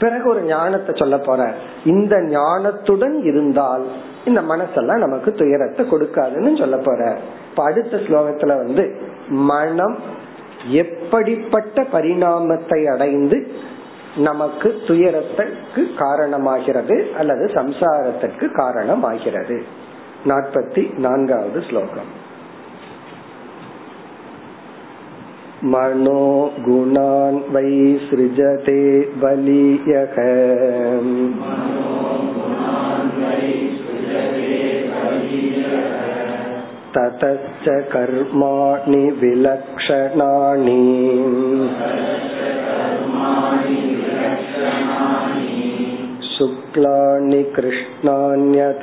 பிறகு ஒரு ஞானத்தை சொல்ல போற. இந்த ஞானத்துடன் இருந்தால் இந்த மனசெல்லாம் நமக்கு துயரத்தை கொடுக்காதுன்னு சொல்ல போற. இப்ப அடுத்த ஸ்லோகத்துல வந்து மனம் எப்படிப்பட்ட பரிணாமத்தை அடைந்து நமக்கு துயரத்திற்கு காரணமாகிறது அல்லது சம்சாரத்திற்கு காரணமாகிறது நாற்பத்தி நான்காவது ஸ்லோகம் मनो गुणान् वै सृजते बलीयः ततश्च कर्माणि विलक्षणानि शुक्लानि कृष्णान्यतलोहितानि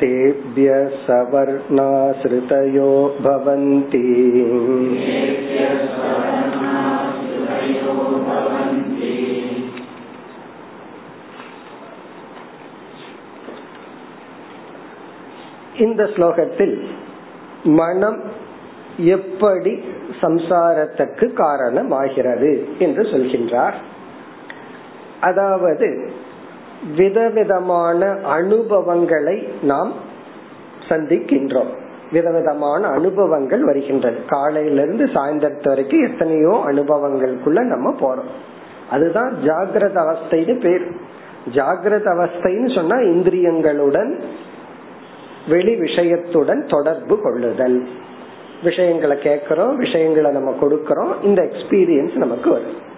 तेभ्य सवर्णाश्रितयो भवन्ति இந்த ஸ்லோகத்தில் மனம் எப்படி சம்சாரத்துக்கு காரணமாகிறது என்று சொல்கின்றார். அதாவது விதவிதமான அனுபவங்களை நாம் சந்திக்கின்றோம். விதவிதமான அனுபவங்கள் வருகின்றது. காலையிலிருந்து சாயந்தரத்து வரைக்கும் எத்தனையோ அனுபவங்களுக்குள்ள நம்ம போறோம். அதுதான் ஜாகிரத அவஸ்தைன்னு பேர். ஜாகிரத அவஸ்தைன்னு சொன்னா இந்திரியங்களுடன் வெளி விஷயத்துடன் தொடர்பு கொள்ளுதல். விஷயங்களை கேட்கிறோம் விஷயங்களை நம்ம கொடுக்கறோம் இந்த எக்ஸ்பீரியன்ஸ் நமக்கு வரும்.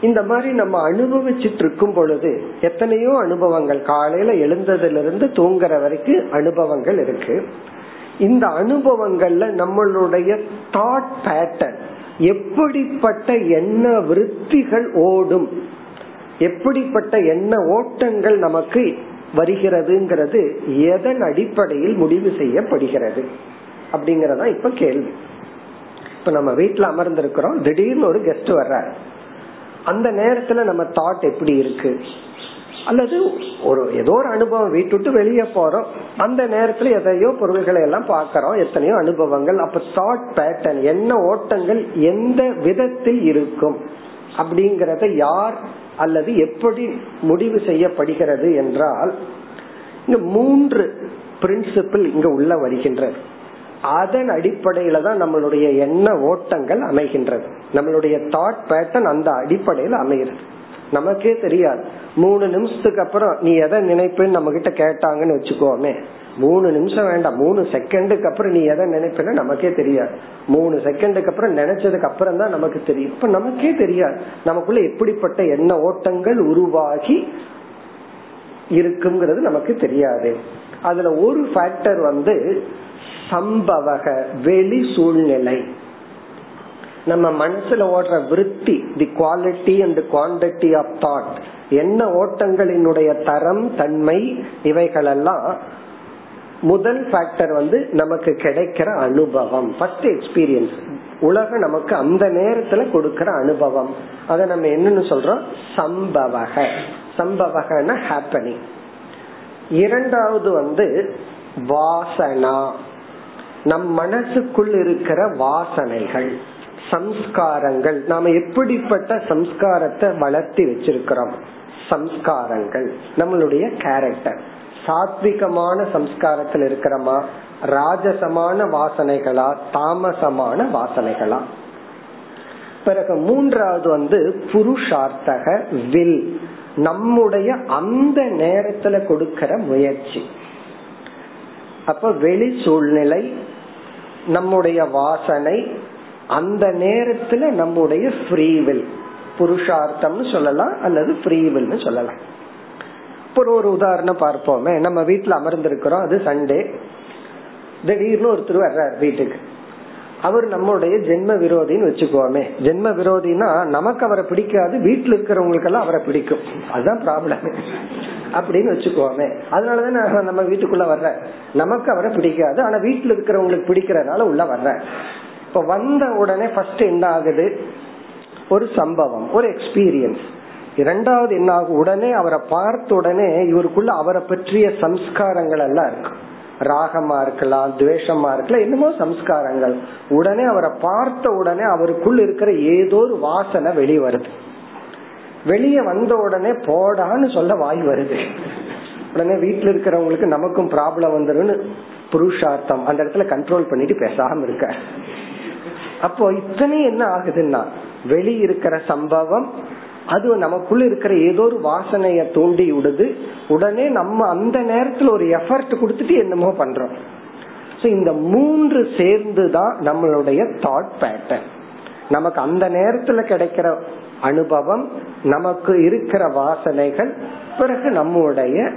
இந்த மாதிரி நம்ம அனுபவிச்சுட்டு இருக்கும் பொழுது எத்தனையோ அனுபவங்கள் காலையில எழுந்ததிலிருந்து தூங்குற வரைக்கும் அனுபவங்கள் இருக்கு. இந்த அனுபவங்கள்ல நம்மளுடைய தாட் பேட்டர்ன் எப்படிப்பட்ட எண்ண விருத்திகள் ஓடும் எப்படிப்பட்ட எண்ண ஓட்டங்கள் நமக்கு வருகிறதுங்கிறது எதன் அடிப்படையில் முடிவு செய்யப்படுகிறது அப்படிங்கறதா இப்ப கேள்வி. இப்ப நம்ம வீட்டுல அமர்ந்திருக்கிறோம் திடீர்னு ஒரு கெஸ்ட் வர்றாரு. அந்த நேரத்துல நம்ம தாட் எப்படி இருக்கு? அல்லது ஒரு ஏதோ ஒரு அனுபவம் வீட்டு விட்டு வெளியே போறோம். அந்த நேரத்துல எதையோ பொருள்களை எல்லாம் பாக்கிறோம் எத்தனையோ அனுபவங்கள். அப்ப தாட் பேட்டர்ன் என்ன ஓட்டங்கள் எந்த விதத்தில் இருக்கும்? அப்படிங்கறத யார் அல்லது எப்படி முடிவு செய்யப்படுகிறது என்றால் இங்க மூன்று பிரின்சிபிள் இங்க உள்ள வருகின்றது. அதன் அடிப்படையில தான் நம்மளுடைய எண்ண ஓட்டங்கள் அமைகின்றது. நம்மளுடைய தாட் பேட்டர்ன் அந்த அடிப்படையில் அமைகிறது. நமக்கே தெரியாது. மூணு நிமிஷத்துக்கு அப்புறம் நீ எதை நினைப்பேன்னு நம்ம கிட்ட கேட்டாங்கன்னு வச்சுக்கோமே. மூணு நிமிஷம் வேண்டாம். மூணு செகண்டுக்கு அப்புறம் நீ எதை நினைப்பேன்னு நமக்கே தெரியாது. மூணு செகண்டுக்கு அப்புறம் நினைச்சதுக்கு அப்புறம் தான் நமக்கு தெரியும். இப்ப நமக்கே தெரியாது. நமக்குள்ள எப்படிப்பட்ட எண்ண ஓட்டங்கள் உருவாகி இருக்குங்கிறது நமக்கு தெரியாது. அதுல ஒரு ஃபேக்டர் வந்து சம்பவக வெளி சூழ்நிலை. நம்ம மனசுல ஓடுற விருத்தி the quality and quantity of thought என்ன ஓட்டங்களினுடைய தரம் தன்மை இவைகளெல்லாம் முதல் ஃபேக்டர் வந்து நமக்கு கிடைக்கிற அனுபவம். ஃபர்ஸ்ட் எக்ஸ்பீரியன்ஸ் உலகம் நமக்கு அந்த நேரத்துல கொடுக்கிற அனுபவம். அதை நம்ம என்னன்னு சொல்றோம்? சம்பவக. சம்பவகன ஹாப்பனிங் இரண்டாவது வந்து வாசனா. நம் மனசுக்குள் இருக்கிற வாசனைகள் சம்ஸ்காரங்கள். நாம எப்படிப்பட்ட சம்ஸ்காரத்தை வளர்த்தி வச்சிருக்கிறோம்? சம்ஸ்காரங்கள். நம்மளுடைய கேரக்டர் சாத்விகமான சம்ஸ்காரத்தில் இருக்கிறோமா? ராஜசமான வாசனைகளா? தாமசமான வாசனைகளா? பிறகு மூன்றாவது வந்து புருஷார்த்தக வில். நம்முடைய அந்த நேரத்துல கொடுக்கிற முயற்சி. அப்ப வெளி சூழ்நிலை நம்முடைய வாசனை அந்த நேரத்துல நம்முடைய ஃப்ரீவில் புருஷார்த்தம்னு சொல்லலாம் அல்லது ஃப்ரீவில்னு சொல்லலாம். இப்போ ஒரு உதாரணம் பார்ப்போமே. நம்ம வீட்டுல அமர்ந்திருக்கிறோம். அது சண்டே திடீர்னு ஒருத்தர் வர்றார் வீட்டுக்கு. அவர் நம்முடைய ஜென்ம விரோதின்னு வச்சுக்கோமே. ஜென்ம விரோதினா நமக்கு அவரை பிடிக்காது வீட்டுல இருக்கிறவங்களுக்கு எல்லாம் அவரை பிடிக்கும். அதுதான் ப்ராப்ளம் அப்படின்னு வச்சுக்கோமே. அதனாலதான் நம்ம வீட்டுக்குள்ள வர்ற நமக்கு அவரை பிடிக்காது ஆனா வீட்டுல இருக்கிறவங்களுக்கு பிடிக்கிறதுனால உள்ள வர்ற இப்ப வந்த உடனே ஃபர்ஸ்ட் என்ன ஆகுது? ஒரு சம்பவம் ஒரு எக்ஸ்பீரியன்ஸ் இரண்டாவது என்ன ஆகும் உடனே அவரை பார்த்த உடனே இவருக்குள்ள அவரை பற்றிய சம்ஸ்காரங்கள் எல்லாம் இருக்கும் ராகமா இருக்கலாம் துவேஷமா இருக்கலாம் என்னமோ சம்ஸ்காரங்கள். உடனே அவரை பார்த்த உடனே அவருக்குள்ள இருக்கிற ஏதோ ஒரு வாசனை வெளியே வருது. வெளியே வந்த உடனே போடான்னு சொல்ல வாய் வருது. உடனே வீட்டுல இருக்கிறவங்களுக்கு நமக்கும் ப்ராப்ளம் வந்துடும் புருஷார்த்தம் அந்த இடத்துல கண்ட்ரோல் பண்ணிட்டு பேசாம இருக்க. அப்போ இத்தனை என்ன ஆகுதுன்னா வெளியிருக்கிற சம்பவம் அது நமக்குள்ள இருக்கிற ஏதோ ஒரு வாசனைய தூண்டி விடுது. உடனே நம்ம அந்த நேரத்துல ஒரு எஃபர்ட் கொடுத்துட்டு என்னமோ பண்றோம். இந்த மூன்று சேர்ந்து தான் நம்மளுடைய தாட் பேட்டர்ன் நமக்கு அந்த நேரத்துல கிடைக்கிற அனுபவம் நமக்கு இருக்கிற வாசனைகள் பிறகு நம்முடைய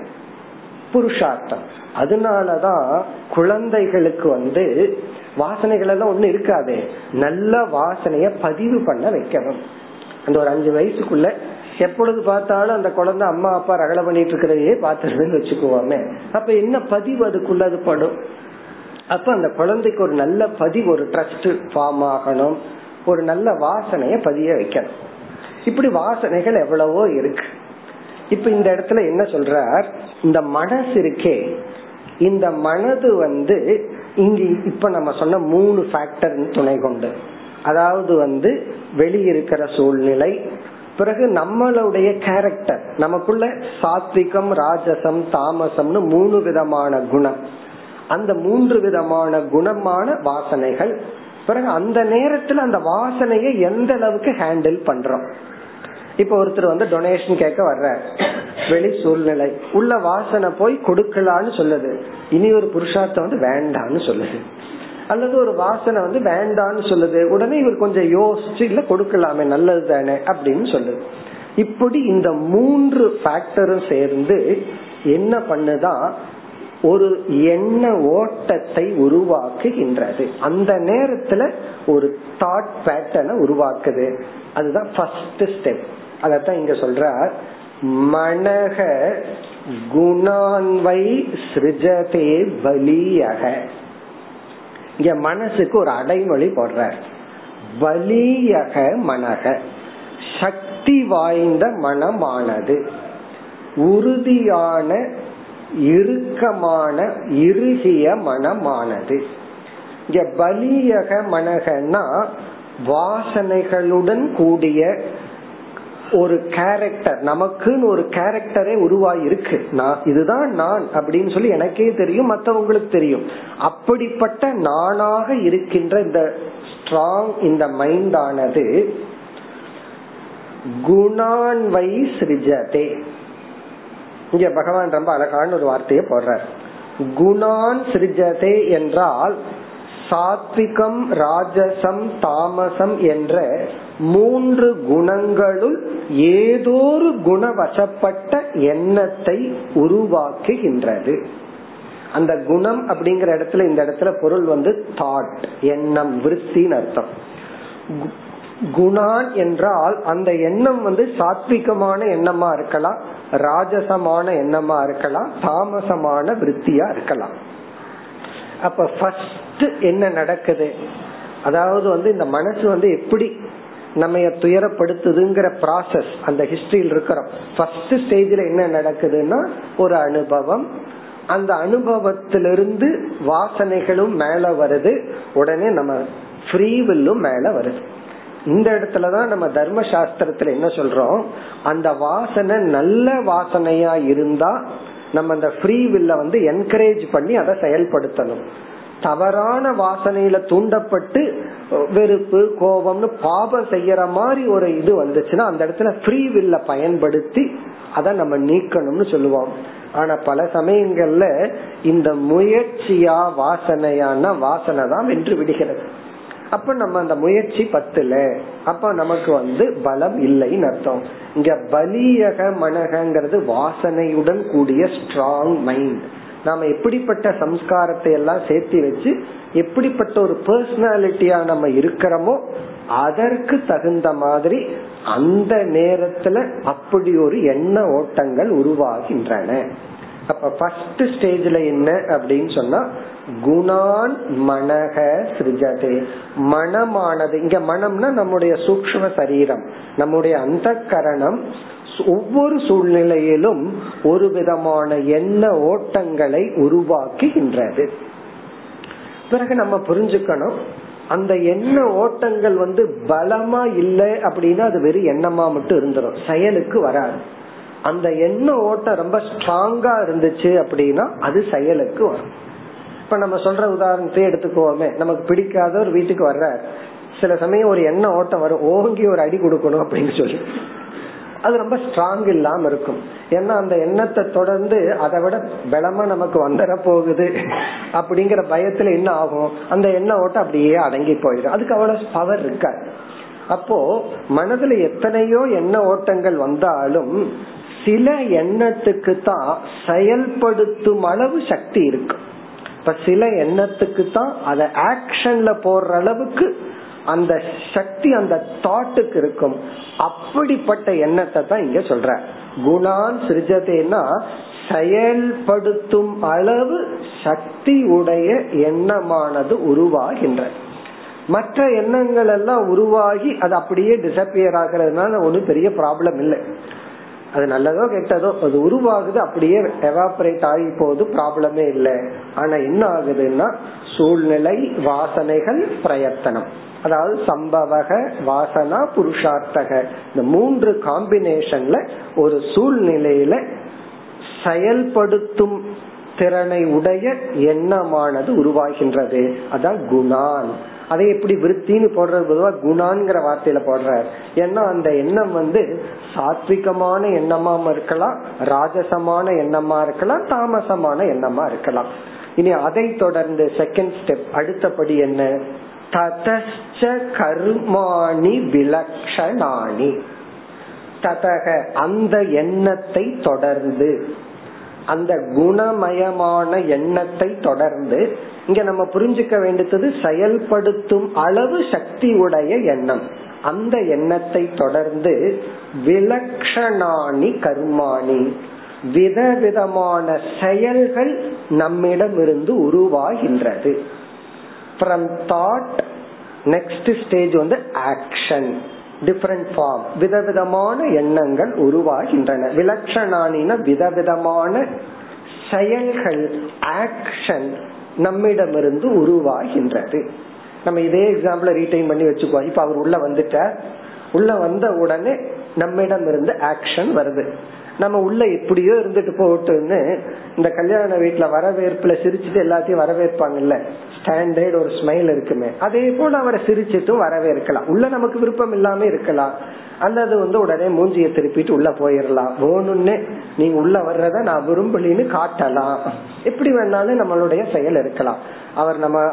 புருஷார்த்தம். அதனாலதான் குழந்தைகளுக்கு வந்து வாசனைகள் எல்லாம் ஒண்ணு இருக்காது. நல்ல வாசனைய பதிவு பண்ண வைக்கணும். அந்த ஒரு அஞ்சு வயசுக்குள்ள எப்பொழுது பார்த்தாலும் அந்த குழந்தை அம்மா அப்பா ரகல பண்ணிட்டு இருக்கிறதையே பாத்துருதுன்னு வச்சுக்குவோமே. அப்ப என்ன பதிவு அதுக்குள்ள அது படும்? அப்ப அந்த குழந்தைக்கு ஒரு நல்ல பதிவு ஒரு ட்ரஸ்ட் ஃபார்ம் ஆகணும். ஒரு நல்ல வாசனைய பதிய வைக்கணும். இப்படி வாசனைகள் எவ்வளவோ இருக்கு. இப்ப இந்த இடத்துல என்ன சொல்றார்? இந்த மனசு இருக்கே. இந்த மனது வந்து இங்க இப்ப நம்ம சொன்ன மூணு ஃபேக்டர் துணை கொண்டு. அதாவது வந்து வெளியிருக்கிற சூழ்நிலை பிறகு நம்மளுடைய கேரக்டர் நமக்குள்ள சாத்விகம் ராஜசம் தாமசம்னு மூணு விதமான குணம். அந்த மூன்று விதமான குணமான வாசனைகள் பிறகு அந்த நேரத்துல அந்த வாசனையை எந்த அளவுக்கு ஹேண்டில் பண்றோம். இப்ப ஒருத்தர் வந்து டொனேஷன் கேட்க வர்ற வெளி சூழ்நிலை உள்ள வாசனை போய் கொடுக்கலான்னு சொல்லுது. இனி ஒரு புருஷார்த்தம் வந்து வேண்டான்னு சொல்லுது. அல்லது ஒரு வாசனை வந்து வேண்டான்னு சொல்லுது. உடனே இவர் கொஞ்சம் யோசிச்சு இல்ல கொடுக்கலாமே நல்லது தானே அப்படின்னு சொல்லுது. இப்படி இந்த மூன்று ஃபேக்டரும் சேர்ந்து என்ன பண்ணுதான் ஒரு எண்ண ஓட்டத்தை உருவாக்குகின்றது. அந்த நேரத்துல ஒரு தாட் பேட்டர்னை உருவாக்குது. அதுதான் ஃபர்ஸ்ட் ஸ்டெப் அதத்தான் இங்க சொல்ற மனக குணான்வை சிருஜதே பலியக இங்க மனசுக்கு ஒரு அடைமொழி போடுற வலியக மனக. சக்தி வாய்ந்த மனமானது. உறுதியான இறுக்கமான இறுகிய மனமானது. இங்க பலியக மனகன்னா வாசனைகளுடன் கூடிய ஒரு கேரக்டர் நமக்குன்னு ஒரு கேரக்டரே உருவாயிருக்கு. நான் இதுதான் நான் அப்படின்னு சொல்லி எனக்கே தெரியும் மற்றவங்களுக்கு தெரியும். அப்படிப்பட்ட நானாக இருக்கின்ற இந்த ஸ்ட்ராங் இந்த மைண்ட் ஆனது குணான்வை சிரிஜதே. இங்க பகவான் ரொம்ப அழகான ஒரு வார்த்தையை போடுறார். குணான் சிரிஜதே என்றால் சாத்விகம் ராஜசம் தாமசம் என்ற மூன்று குணங்களுள் ஏதோ ஒரு குணவசப்பட்ட எண்ணத்தை உருவாக்குகின்றது. அந்த குணம் அப்படிங்கிற இடத்துல இந்த இடத்துல பொருள் வந்து தாட் எண்ணம் விற்த்தின்னு அர்த்தம். குணான் என்றால் அந்த எண்ணம் வந்து சாத்விகமான எண்ணமா இருக்கலாம் ராஜசமான எண்ணமா இருக்கலாம் தாமசமான விற்த்தியா இருக்கலாம். அப்ப ஃபர்ஸ்ட் என்ன நடக்குது? அதாவது வந்து இந்த மனசு வந்து எப்படி நம்ம துயரப்படுத்துதுங்கிற ப்ராசஸ் அந்த ஹிஸ்டரியில் இருக்கிறோம். ஃபர்ஸ்ட் ஸ்டேஜ்ல என்ன நடக்குதுன்னா ஒரு அனுபவம். அந்த அனுபவத்திலிருந்து வாசனைகளும் மேல வருது. உடனே நம்ம ஃப்ரீ வில்லும் மேல வருது. இந்த இடத்துலதான் நம்ம தர்ம சாஸ்திரத்துல என்ன சொல்றோம்? அந்த வாசனை நல்ல வாசனையா இருந்தா நம்ம அந்த ஃப்ரீ வில்ல வந்து என்கரேஜ் பண்ணி அதை செயல்படுத்தணும். தவறான வாசனையில தூண்டப்பட்டு வெறுப்பு கோபம்னு பாபம் செய்யற மாதிரி ஒரு இது வந்துச்சுன்னா அந்த இடத்துல ஃப்ரீ வில்ல பயன்படுத்தி அதை நம்ம நீக்கணும்னு சொல்லுவோம். ஆனா பல சமயங்கள்ல இந்த முயற்சியா வாசனையான வாசனை தான் வென்று விடுகிறது. அப்ப நம்ம அந்த முயற்சி பத்துல. அப்ப நமக்கு வந்து பலம் இல்லைன்னு அர்த்தம். இங்க பலியக மனகங்கிறது வாசனையுடன் கூடிய ஸ்ட்ராங் மைண்ட் நாம எப்படிப்பட்ட சம்ஸ்காரத்தை எல்லாம் சேர்த்து வச்சு எப்படிப்பட்ட ஒரு பர்சனாலிட்டியா நம்ம இருக்கிறோமோ அதற்கு தகுந்த மாதிரி அந்த நேரத்துல அப்படி ஒரு எண்ண ஓட்டங்கள் உருவாகின்றன. அப்ப ஃபர்ஸ்ட் ஸ்டேஜ்ல என்ன அப்படின்னு சொன்னா குணான் மனக சிருஜதே. மனமானது இங்க மனம்னா நம்முடைய சூக்ம சரீரம் நம்முடைய அந்த கரணம் ஒவ்வொரு சூழ்நிலையிலும் ஒரு விதமான எண்ண ஓட்டங்களை உருவாக்குகின்றது. பிறகு நம்ம புரிஞ்சுக்கணும் அந்த எண்ண ஓட்டங்கள் வந்து பலமா இல்லை அப்படின்னா அது வெறும் எண்ணமா மட்டும் இருந்துடும் செயலுக்கு வராது. அந்த எண்ண ஓட்டம் ரொம்ப ஸ்ட்ராங்கா இருந்துச்சு அப்படின்னா அது செயலுக்கு வரும். இப்ப நம்ம சொல்ற உதாரணத்தை எடுத்துக்கோமே நமக்கு பிடிக்காத ஒரு வீட்டுக்கு வர்ற சில சமயம் ஒரு எண்ண ஓட்டம் வரும் ஓங்கி ஒரு அடி கொடுக்கணும் அப்படின்னு சொல்லி. அது ரொம்ப ஸ்ட்ராங் இல்லாம இருக்கும். ஏன்னா அந்த எண்ணத்தை தொடர்ந்து அதை விட பலமா நமக்கு வந்துட போகுது அப்படிங்கிற பயத்துல என்ன ஆகும்? அந்த எண்ண ஓட்டம் அப்படியே அடங்கி போயிடும். அதுக்கு அவ்வளவு பவர் இருக்காது. அப்போ மனதுல எத்தனையோ எண்ண ஓட்டங்கள் வந்தாலும் சில எண்ணத்துக்கு தான் செயல்படுத்தும் அளவு சக்தி இருக்கு. இப்ப சில எண்ணத்துக்கு தான் அதை ஆக்ஷன்ல போடுற அளவுக்கு அந்த சக்தி அந்த தாட்டுக்கு இருக்கும். அப்படிப்பட்ட எண்ணத்தை தான் இங்க சொல்ற. குணான் சிருஜதேனா செயல்படுத்தும் அளவு சக்தி உடைய எண்ணமானது உருவாகின்ற மற்ற எண்ணங்கள் எல்லாம் உருவாகி அது அப்படியே டிசப்பியர் ஆகிறதுனால ஒன்றும் பெரிய ப்ராப்ளம் இல்லை. அது நல்லதோ கெட்டதோ அது உருவாகுது அப்படியே எவாபரேட் ஆகி போகுது ப்ராப்ளமே இல்லை. ஆனா என்ன ஆகுதுன்னா சூழ்நிலை வாசனைகள் பிரயத்தனம். அதாவது சம்பவக வாசனா புருஷார்த்தக. இந்த மூன்று காம்பினேஷன்ல ஒரு சூழ்நிலையில செயல்படுத்தும் திறனை உடைய எண்ணமானது உருவாகின்றது. அதான் குணான். அதை எப்படி விருத்தின்னு போடுறது பொதுவா குணான்ங்கிற வார்த்தையில போடுறார். ஏன்னா அந்த எண்ணம் வந்து சாத்விகமான எண்ணமா இருக்கலாம் ராஜசமான எண்ணமா இருக்கலாம் தாமசமான எண்ணமா இருக்கலாம். இனி அதை தொடர்ந்து செகண்ட் ஸ்டெப் அடுத்தபடி என்ன? ததச்ச கர்மாணி விலக்ஷணாணி. ததக அந்த எண்ணத்தை தொடர்ந்து அந்த குணமயமான எண்ணத்தை தொடர்ந்து இங்க நம்ம புரிஞ்சுக்க வேண்டியது செயல்படுத்தும் அளவு சக்தி உடைய எண்ணம். அந்த எண்ணத்தை தொடர்ந்து விலக்ஷணாணி கர்மாணி. விதவிதமான செயல்கள் நம்மிடம் இருந்து உருவாகின்றது. ஃப்ரம் தாட் நெக்ஸ்ட் ஸ்டேஜ் வந்து ஆக்ஷன் டிஃபரெண்ட் ஃபார்ம் விதவிதமான எண்ணங்கள் உருவாகின்றன. விலட்சணானின விதவிதமான செயல்கள் ஆக்ஷன் நம்மிடமிருந்து உருவாகின்றது. நம்ம இதே எக்ஸாம்பிள் ரீடைன் பண்ணி வச்சுக்கோ இப்ப அவர் உள்ள வந்துட்ட உள்ள வந்த உடனே நம்மிடம் இருந்து ஆக்ஷன் வருது. நம்ம உள்ள எப்படியோ இருந்துட்டு போட்டுன்னு இந்த கல்யாண வீட்டுல வரவேற்புல சிரிச்சுட்டு எல்லாத்தையும் வரவேற்பாங்கல்ல. ஸ்டாண்டர்ட் ஒரு ஸ்மைல் இருக்குமே. அதே போல அவரை சிரிச்சிட்டும் வரவேற்கலாம். உள்ள நமக்கு விருப்பம் இல்லாம இருக்கலாம். அல்லது வந்து உடனே மூஞ்சிய திருப்பிட்டு உள்ள போயிடலாம் வேணும்னு நீங்க உள்ள வர்றத நான் விரும்பலின்னு காட்டலாம். எப்படி வேணாலும் நம்மளுடைய செயல் இருக்கலாம். அவர் நம்ம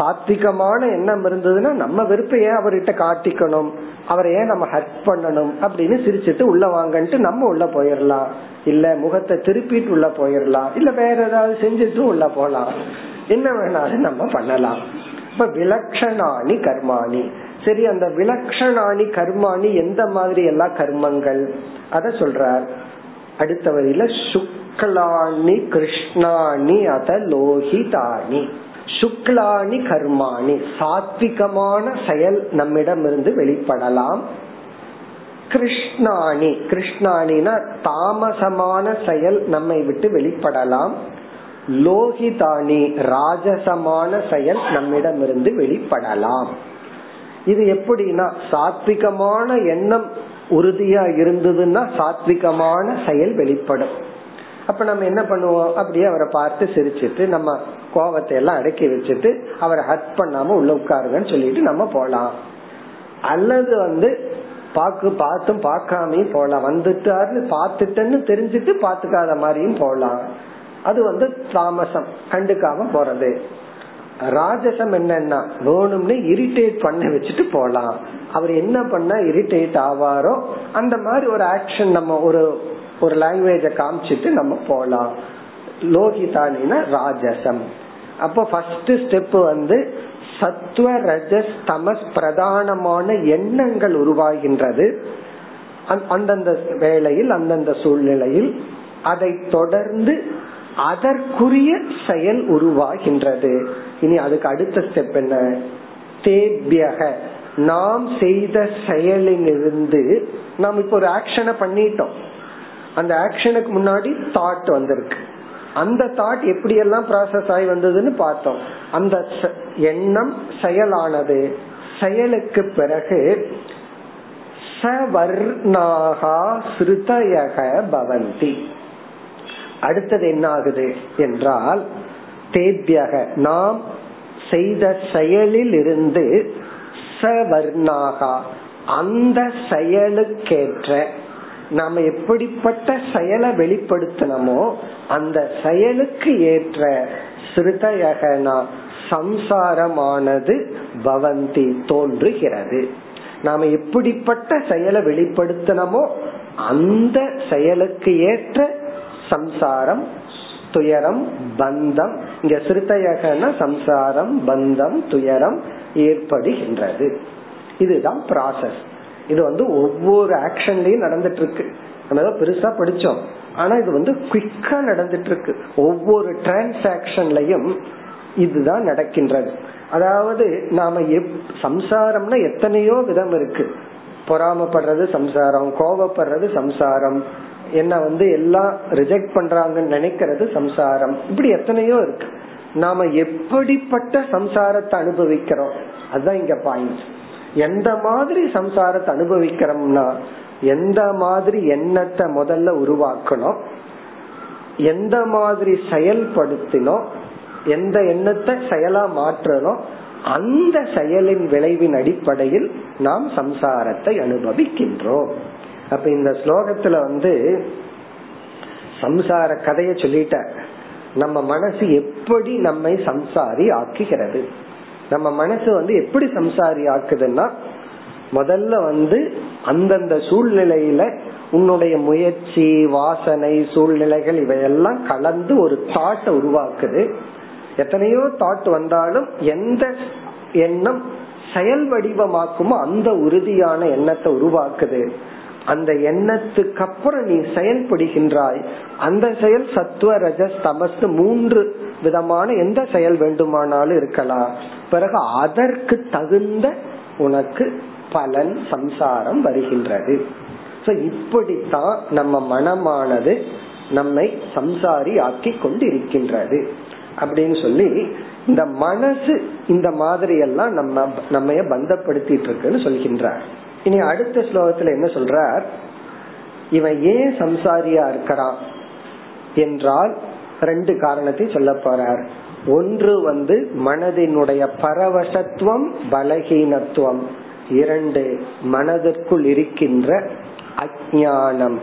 சாத்விகமான எண்ணம் இருந்ததுன்னா நம்ம விருப்பையே அவர்கிட்ட காட்டிக்கணும்? அவரை ஏன் நம்ம ஹர்ட் பண்ணணும்? அப்படின்னு சிரிச்சிட்டு உள்ள வாங்கன்ட்டு நம்ம உள்ள போயிடலாம் இல்ல முகத்தை திருப்பிட்டு உள்ள போயிடலாம் இல்ல வேற ஏதாவது செஞ்சுட்டு உள்ள போலாம். என்ன வேணாலும் நம்ம பண்ணலாம். இப்ப விலக்ஷணாணி கர்மாணி. சரி அந்த விலக்ஷணாணி கர்மாணி எந்த மாதிரி எல்லாம் கர்மங்கள்? அத சொல்றார். அடுத்த வரியில சுக்லாணி கிருஷ்ணாணி அத லோகிதானி சுக்லானி கர்மாணி சாத்விகமான செயல் நம்மிடம் இருந்து வெளிப்படலாம். கிருஷ்ணாணி கிருஷ்ணாணினா தாமசமான செயல் நம்மை விட்டு வெளிப்படலாம். லோகிதானி ராஜசமான செயல் நம்மிடம் இருந்து வெளிப்படலாம். இது எப்படின்னா சாத்விகமான எண்ணம் உறுதியா இருந்ததுன்னா சாத்விகமான செயல் வெளிப்படும். அப்ப நம்ம என்ன பண்ணுவோம்? அப்படியே அவரை பார்த்து சிரிச்சிட்டு நம்ம கோபத்தை எல்லாம் அடக்கி வச்சுட்டு அவரை ஹட் பண்ணாம உள்ள உட்காருங்கன்னு சொல்லிட்டு நம்ம போலாம். அல்லது வந்து பாக்கு பார்த்தும் பார்க்காமையும் போலாம். வந்துட்டாருன்னு பாத்துட்டேன்னு தெரிஞ்சுட்டு பாத்துக்காத மாதிரியும் போலாம். அது வந்து தாமசம் கண்டுக்காம போறது. ராஜசம் என்னன்னா வேணும்னு இரிட்டேட் பண்ண வச்சுட்டு போலாம். அவர் என்ன பண்ணா இரிட்டேட் ஆவாரோ அந்த மாதிரி ஒரு ஆக்ஷன் நம்ம ஒரு ஒரு லாங்குவேஜ காமிச்சிட்டு நம்ம போலாம். லோகிதானினா ராஜசம். அப்போ ஃபர்ஸ்ட் ஸ்டெப் வந்து சத்துவ ரஜஸ் தமஸ் பிரதானமான எண்ணங்கள் உருவாகின்றது. அந்தந்த வேளையில் அந்தந்த சூழ்நிலையில் அதை தொடர்ந்து அதற்குரிய செயல் உருவாகின்றது. இனி அதுக்கு அடுத்த ஸ்டெப் என்ன? தேபியக. நாம் செய்த செயலிலிருந்து நாம் இப்ப ஒரு ஆக்ஷனை பண்ணிட்டோம். அந்த ஆக்ஷனுக்கு முன்னாடி தாட் வந்திருக்கு. அந்த தாட் எப்படி எல்லாம் ப்ராசஸ் ஆகி வந்ததுன்னு பார்த்தோம். அந்த எண்ணம் செயலானது. செயலுக்கு பிறகு சவர்ணாகா ஸ்ருதயக பவந்தி. அடுத்தது என்ன ஆகுது என்றால் தேபியக நாம் செய்த செயலில் இருந்து சவர்ணாகா அந்த செயலுக்கேற்ற நாம எப்படிப்பட்ட செயலை வெளிப்படுத்தணுமோ அந்த செயலுக்கு ஏற்ற ஸ்ருதயகனா சம்சாரமானது பவந்தி தோன்றுகிறது. நாம எப்படிப்பட்ட செயலை வெளிப்படுத்தணுமோ அந்த செயலுக்கு ஏற்ற சம்சாரம் துயரம் பந்தம் இங்க சிறுத்தையகன சம்சாரம் பந்தம் துயரம் ஏற்படுகின்றது. இதுதான் ப்ராசஸ் இது வந்து ஒவ்வொரு ஆக்ஷன்லயும் நடந்துட்டு இருக்கு நம்ம பெருசா படிச்சோம். ஆனா இது வந்து குவிக்கா நடந்துட்டு இருக்கு ஒவ்வொரு டிரான்சாக்சன்லயும் இதுதான் நடக்கின்றது. அதாவது நாம சம்சாரம்னா எத்தனையோ விதம் இருக்கு. பொறாமப்படுறது சம்சாரம் கோபப்படுறது சம்சாரம் என்ன வந்து எல்லாம் ரிஜெக்ட் பண்றாங்கன்னு நினைக்கிறது சம்சாரம். இப்படி எத்தனையோ இருக்கு. நாம எப்படிப்பட்ட சம்சாரத்தை அனுபவிக்கிறோம்? அதுதான் இங்க பாயிண்ட் எந்த மாதிரி சம்சாரத்தை அனுபவிக்கிறோம்னா எந்த மாதிரி எண்ணத்தை முதல்ல உருவாக்கணும் எந்த மாதிரி செயல்படுத்தினோம் எந்த எண்ணத்தை செயலா மாற்றணும் அந்த செயலின் விளைவின் அடிப்படையில் நாம் சம்சாரத்தை அனுபவிக்கின்றோம். அப்ப இந்த ஸ்லோகத்துல வந்து சம்சார கதைய சொல்லிட்ட நம்ம மனசு எப்படி நம்மை சம்சாரி ஆக்குகிறது? நம்ம மனசு வந்து எப்படி சம்சாரி ஆக்குதுன்னா முதல்ல வந்து அந்தந்த சூழ்நிலையில உன்னுடைய முயற்சி வாசனை சூழ்நிலைகள் இவையெல்லாம் கலந்து ஒரு தாட்டை உருவாக்குது. எத்தனையோ தாட் வந்தாலும் எந்த எண்ணம் செயல் வடிவமாக்குமோ அந்த உறுதியான எண்ணத்தை உருவாக்குது. அந்த எண்ணத்துக்கு அப்புறம் நீ செயல்படுகின்றாய். அந்த செயல் சத்துவ ரஜஸ் தமஸ் மூன்று விதமான எந்த செயல் வேண்டுமானாலும் இருக்கலாம். பிறகு அதற்கு தகுந்த உனக்கு பலன் சம்சாரம் வருகின்றது. இப்படித்தான் நம்ம மனமானது நம்மை சம்சாரி ஆக்கி கொண்டு இருக்கின்றது அப்படின்னு சொல்லி இந்த மனசு இந்த மாதிரி எல்லாம் நம்ம நம்ம பந்தப்படுத்திட்டு இருக்குன்னு சொல்கின்றார். இனி அடுத்த ஸ்லோகத்துல என்ன சொல்றார்? இவன் ஏன் சம்சாரியா இருக்கிறான்? என்றால் ரெண்டு காரணத்தை சொல்ல போறார். ஒன்று வந்து மனதினுடைய பரவசத்துவம் பலகீனத்துவம். இரண்டு மனதிற்குள் இருக்கின்ற அஜானம்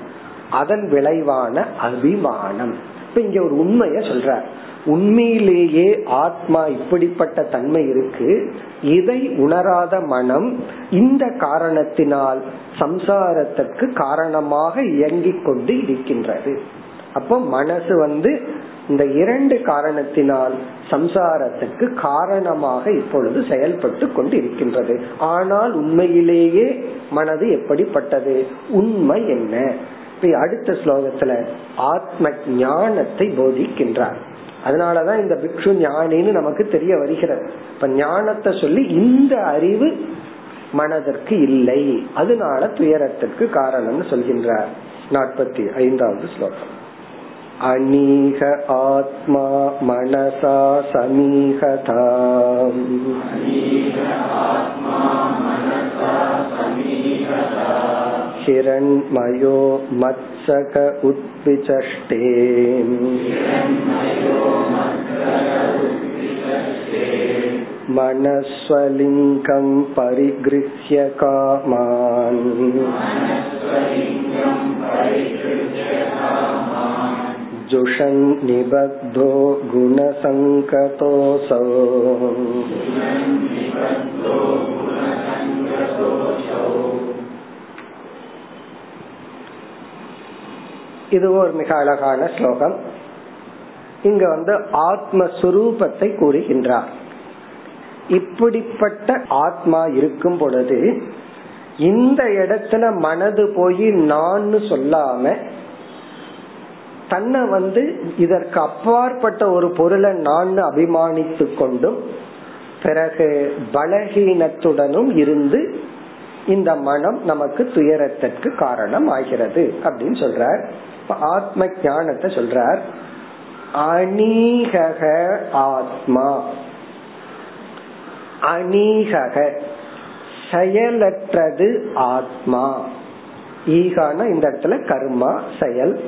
அதன் விளைவான அபிமானம். இப்ப இங்க ஒரு உண்மைய சொல்ற உண்மையிலேயே ஆத்மா இப்படிப்பட்ட தன்மை இருக்கு. இதை உணராத மனம் இந்த காரணத்தினால் சம்சாரத்திற்கு காரணமாக இயங்கிக் கொண்டு இருக்கின்றது. அப்போ மனசு வந்து இந்த இரண்டு காரணத்தினால் சம்சாரத்துக்கு காரணமாக இப்பொழுது செயல்பட்டு கொண்டு இருக்கின்றது ஆனால் உண்மையிலேயே மனது எப்படிப்பட்டது? உண்மை என்ன? இப்ப அடுத்த ஸ்லோகத்துல ஆத்ம ஞானத்தை போதிக்கின்றார். அதனாலதான் இந்த பிக்ஷு ஞானின்னு நமக்கு தெரிய வருகிறது. இப்ப ஞானத்தை சொல்லி இந்த அறிவு மனதிற்கு இல்லை. அதனால துயரத்திற்கு காரணம்னு சொல்கின்றார். நாற்பத்தி ஐந்தாவது ஸ்லோகம். अनीह आत्मा मनसा समीहता हिरण्मयो मत्सक उत्पिचष्टे मनस्वलिङ्गं परिगृह्य कामान् जुषन् निबद्धो गुणसङ्कतोऽसौ இது ஒரு மிக அழகான ஸ்லோகம் இங்க வந்து ஆத்மஸ்வரூபத்தை கூறுகின்றார் இப்படிப்பட்ட ஆத்மா இருக்கும் பொழுது இந்த இடத்துல மனது போய் நான் சொல்லாம தன்னை வந்து இதற்கு அப்பாற்பட்ட ஒரு பொருளை நான் அபிமானித்து கொண்டும் பிறகு பலகீனத்துடனும் இருந்து இந்த மனம் நமக்கு துயரத்திற்கு காரணம் ஆகிறது அப்படின்னு சொல்றார். ஆத்ம ஞானத்தை சொல்றார். அநீகக ஆத்மா. அநீகக. செயலற்றது ஆத்மா. ஈகான இந்த இடத்துல கர்மா செயல்.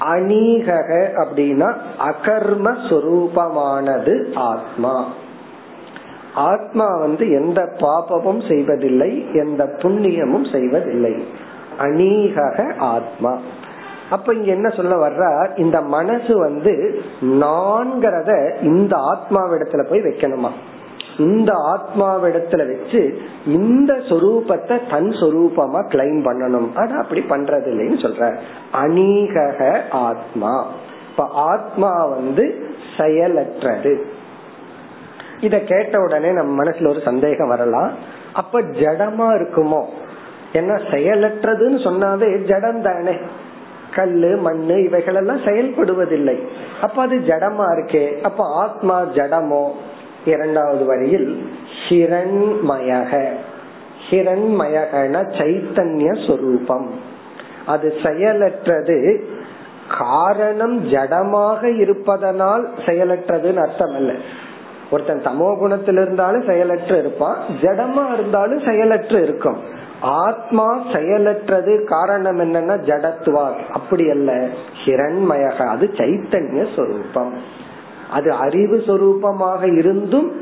அநீகக அப்படின்னா அகர்ம சொரூபமானது ஆத்மா. ஆத்மா வந்து எந்த பாபமும் செய்வதில்லை எந்த புண்ணியமும் செய்வதில்லை. அநீகக ஆத்மா. அப்ப இங்க என்ன சொல்ல வர்றா இந்த மனசு வந்து நான்கிறத இந்த ஆத்மாவிடத்துல போய் வைக்கணுமா? இந்த ஆத்மாவிடத்துல வச்சு இந்த சொரூபத்தை தன் சொரூபமா கிளைம் பண்ணணும். ஆனா அப்படி பண்றது இல்லைன்னு சொல்ற. அநீக ஆத்மா. இப்ப ஆத்மா வந்து செயலற்றது. இத கேட்ட உடனே நம்ம மனசுல ஒரு சந்தேகம் வரலாம். அப்ப ஜடமா இருக்குமோ? ஏன்னா செயலற்றதுன்னு சொன்னாவே ஜடம் தானே. கல்லு மண்ணு இவைகள் எல்லாம் செயல்படுவதில்லை. அப்ப அது ஜடமா இருக்கே. அப்ப ஆத்மா ஜடமோ? இரண்டாவது வரியில் ஹிரண்மயக. ஹிரண்மயகன சைத்தன்ய சொரூபம். அது செயலற்றது காரணம் ஜடமாக இருப்பதனால் செயலற்றதுன்னு அர்த்தம் அல்ல ஒருத்தன் தமோ குணத்தில் இருந்தாலும் செயலற்று இருப்பான் ஜடமா இருந்தாலும் செயலற்று இருக்கும். ஆத்மா செயலற்றது காரணம் என்னன்னா ஜடத்துவா அப்படி அல்ல. ஹிரண்மயக அது சைத்தன்ய சொரூபம். அது அறிவு சொரூபமாக இருந்தும்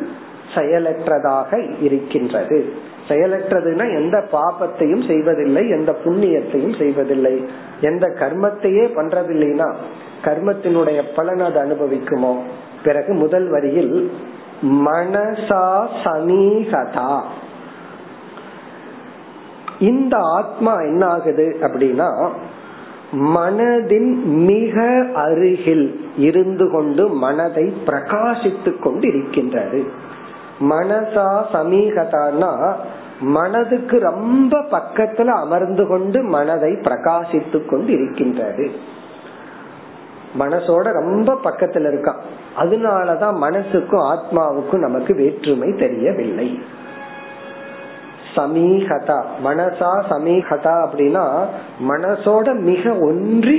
செயலற்றதாக இருக்கின்றது. செயலற்றதுன்னா எந்த பாபத்தையும் செய்வதில்லை எந்த புண்ணியத்தையும் செய்வதில்லை. எந்த கர்மத்தையே பண்றதில்லைனா கர்மத்தினுடைய பலன் அது அனுபவிக்குமோ? பிறகு முதல் வரியில் மனசா சமீகதா. இந்த ஆத்மா என்ன ஆகுது அப்படின்னா மனதின் மிக அருகில் இருந்து கொண்டு மனதை பிரகாசித்துக் கொண்டு இருக்கின்றது மனசா சமீகதானா மனதுக்கு ரொம்ப பக்கத்துல அமர்ந்து கொண்டு மனதை பிரகாசித்துக் கொண்டு இருக்கின்றது மனசோட ரொம்ப பக்கத்துல இருக்கான். அதனாலதான் மனசுக்கும் ஆத்மாவுக்கும் நமக்கு வேற்றுமை தெரியவில்லை. சமீகதா. மனசா சமீகதா அப்படின்னா மனசோட மிக ஒன்றி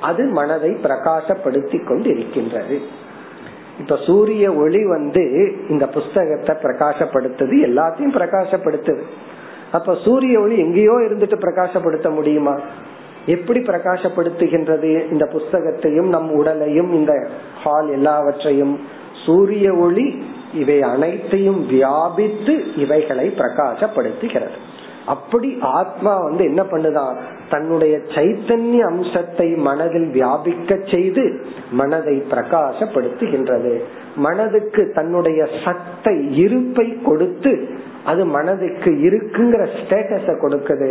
அது மனதை பிரகாசப்படுத்தி கொண்டு இருக்கின்றது இப்ப சூரிய ஒளி வந்து இந்த புஸ்தகத்தை பிரகாசப்படுத்துது எல்லாத்தையும் பிரகாசப்படுத்துது. அப்ப சூரிய ஒளி எங்கேயோ இருந்துட்டு பிரகாசப்படுத்த முடியுமா? எப்படி பிரகாசப்படுத்துகின்றது இந்த புஸ்தகத்தையும் நம் உடலையும் இந்த ஹால் எல்லாவற்றையும்? சூரிய ஒளி இவை அனைத்தையும் வியாபித்து இவைகளை பிரகாசப்படுத்துகிறது. அப்படி ஆத்மா வந்து என்ன பண்ணுதான் தன்னுடைய சைத்தன்ய அம்சத்தை மனதில் வியாபிக்க செய்து மனதை பிரகாசப்படுத்துகின்றது. மனதுக்கு தன்னுடைய சத்தை இருப்பை கொடுத்து அது மனதுக்கு இருக்குங்கிற ஸ்டேட்டஸ கொடுக்குது.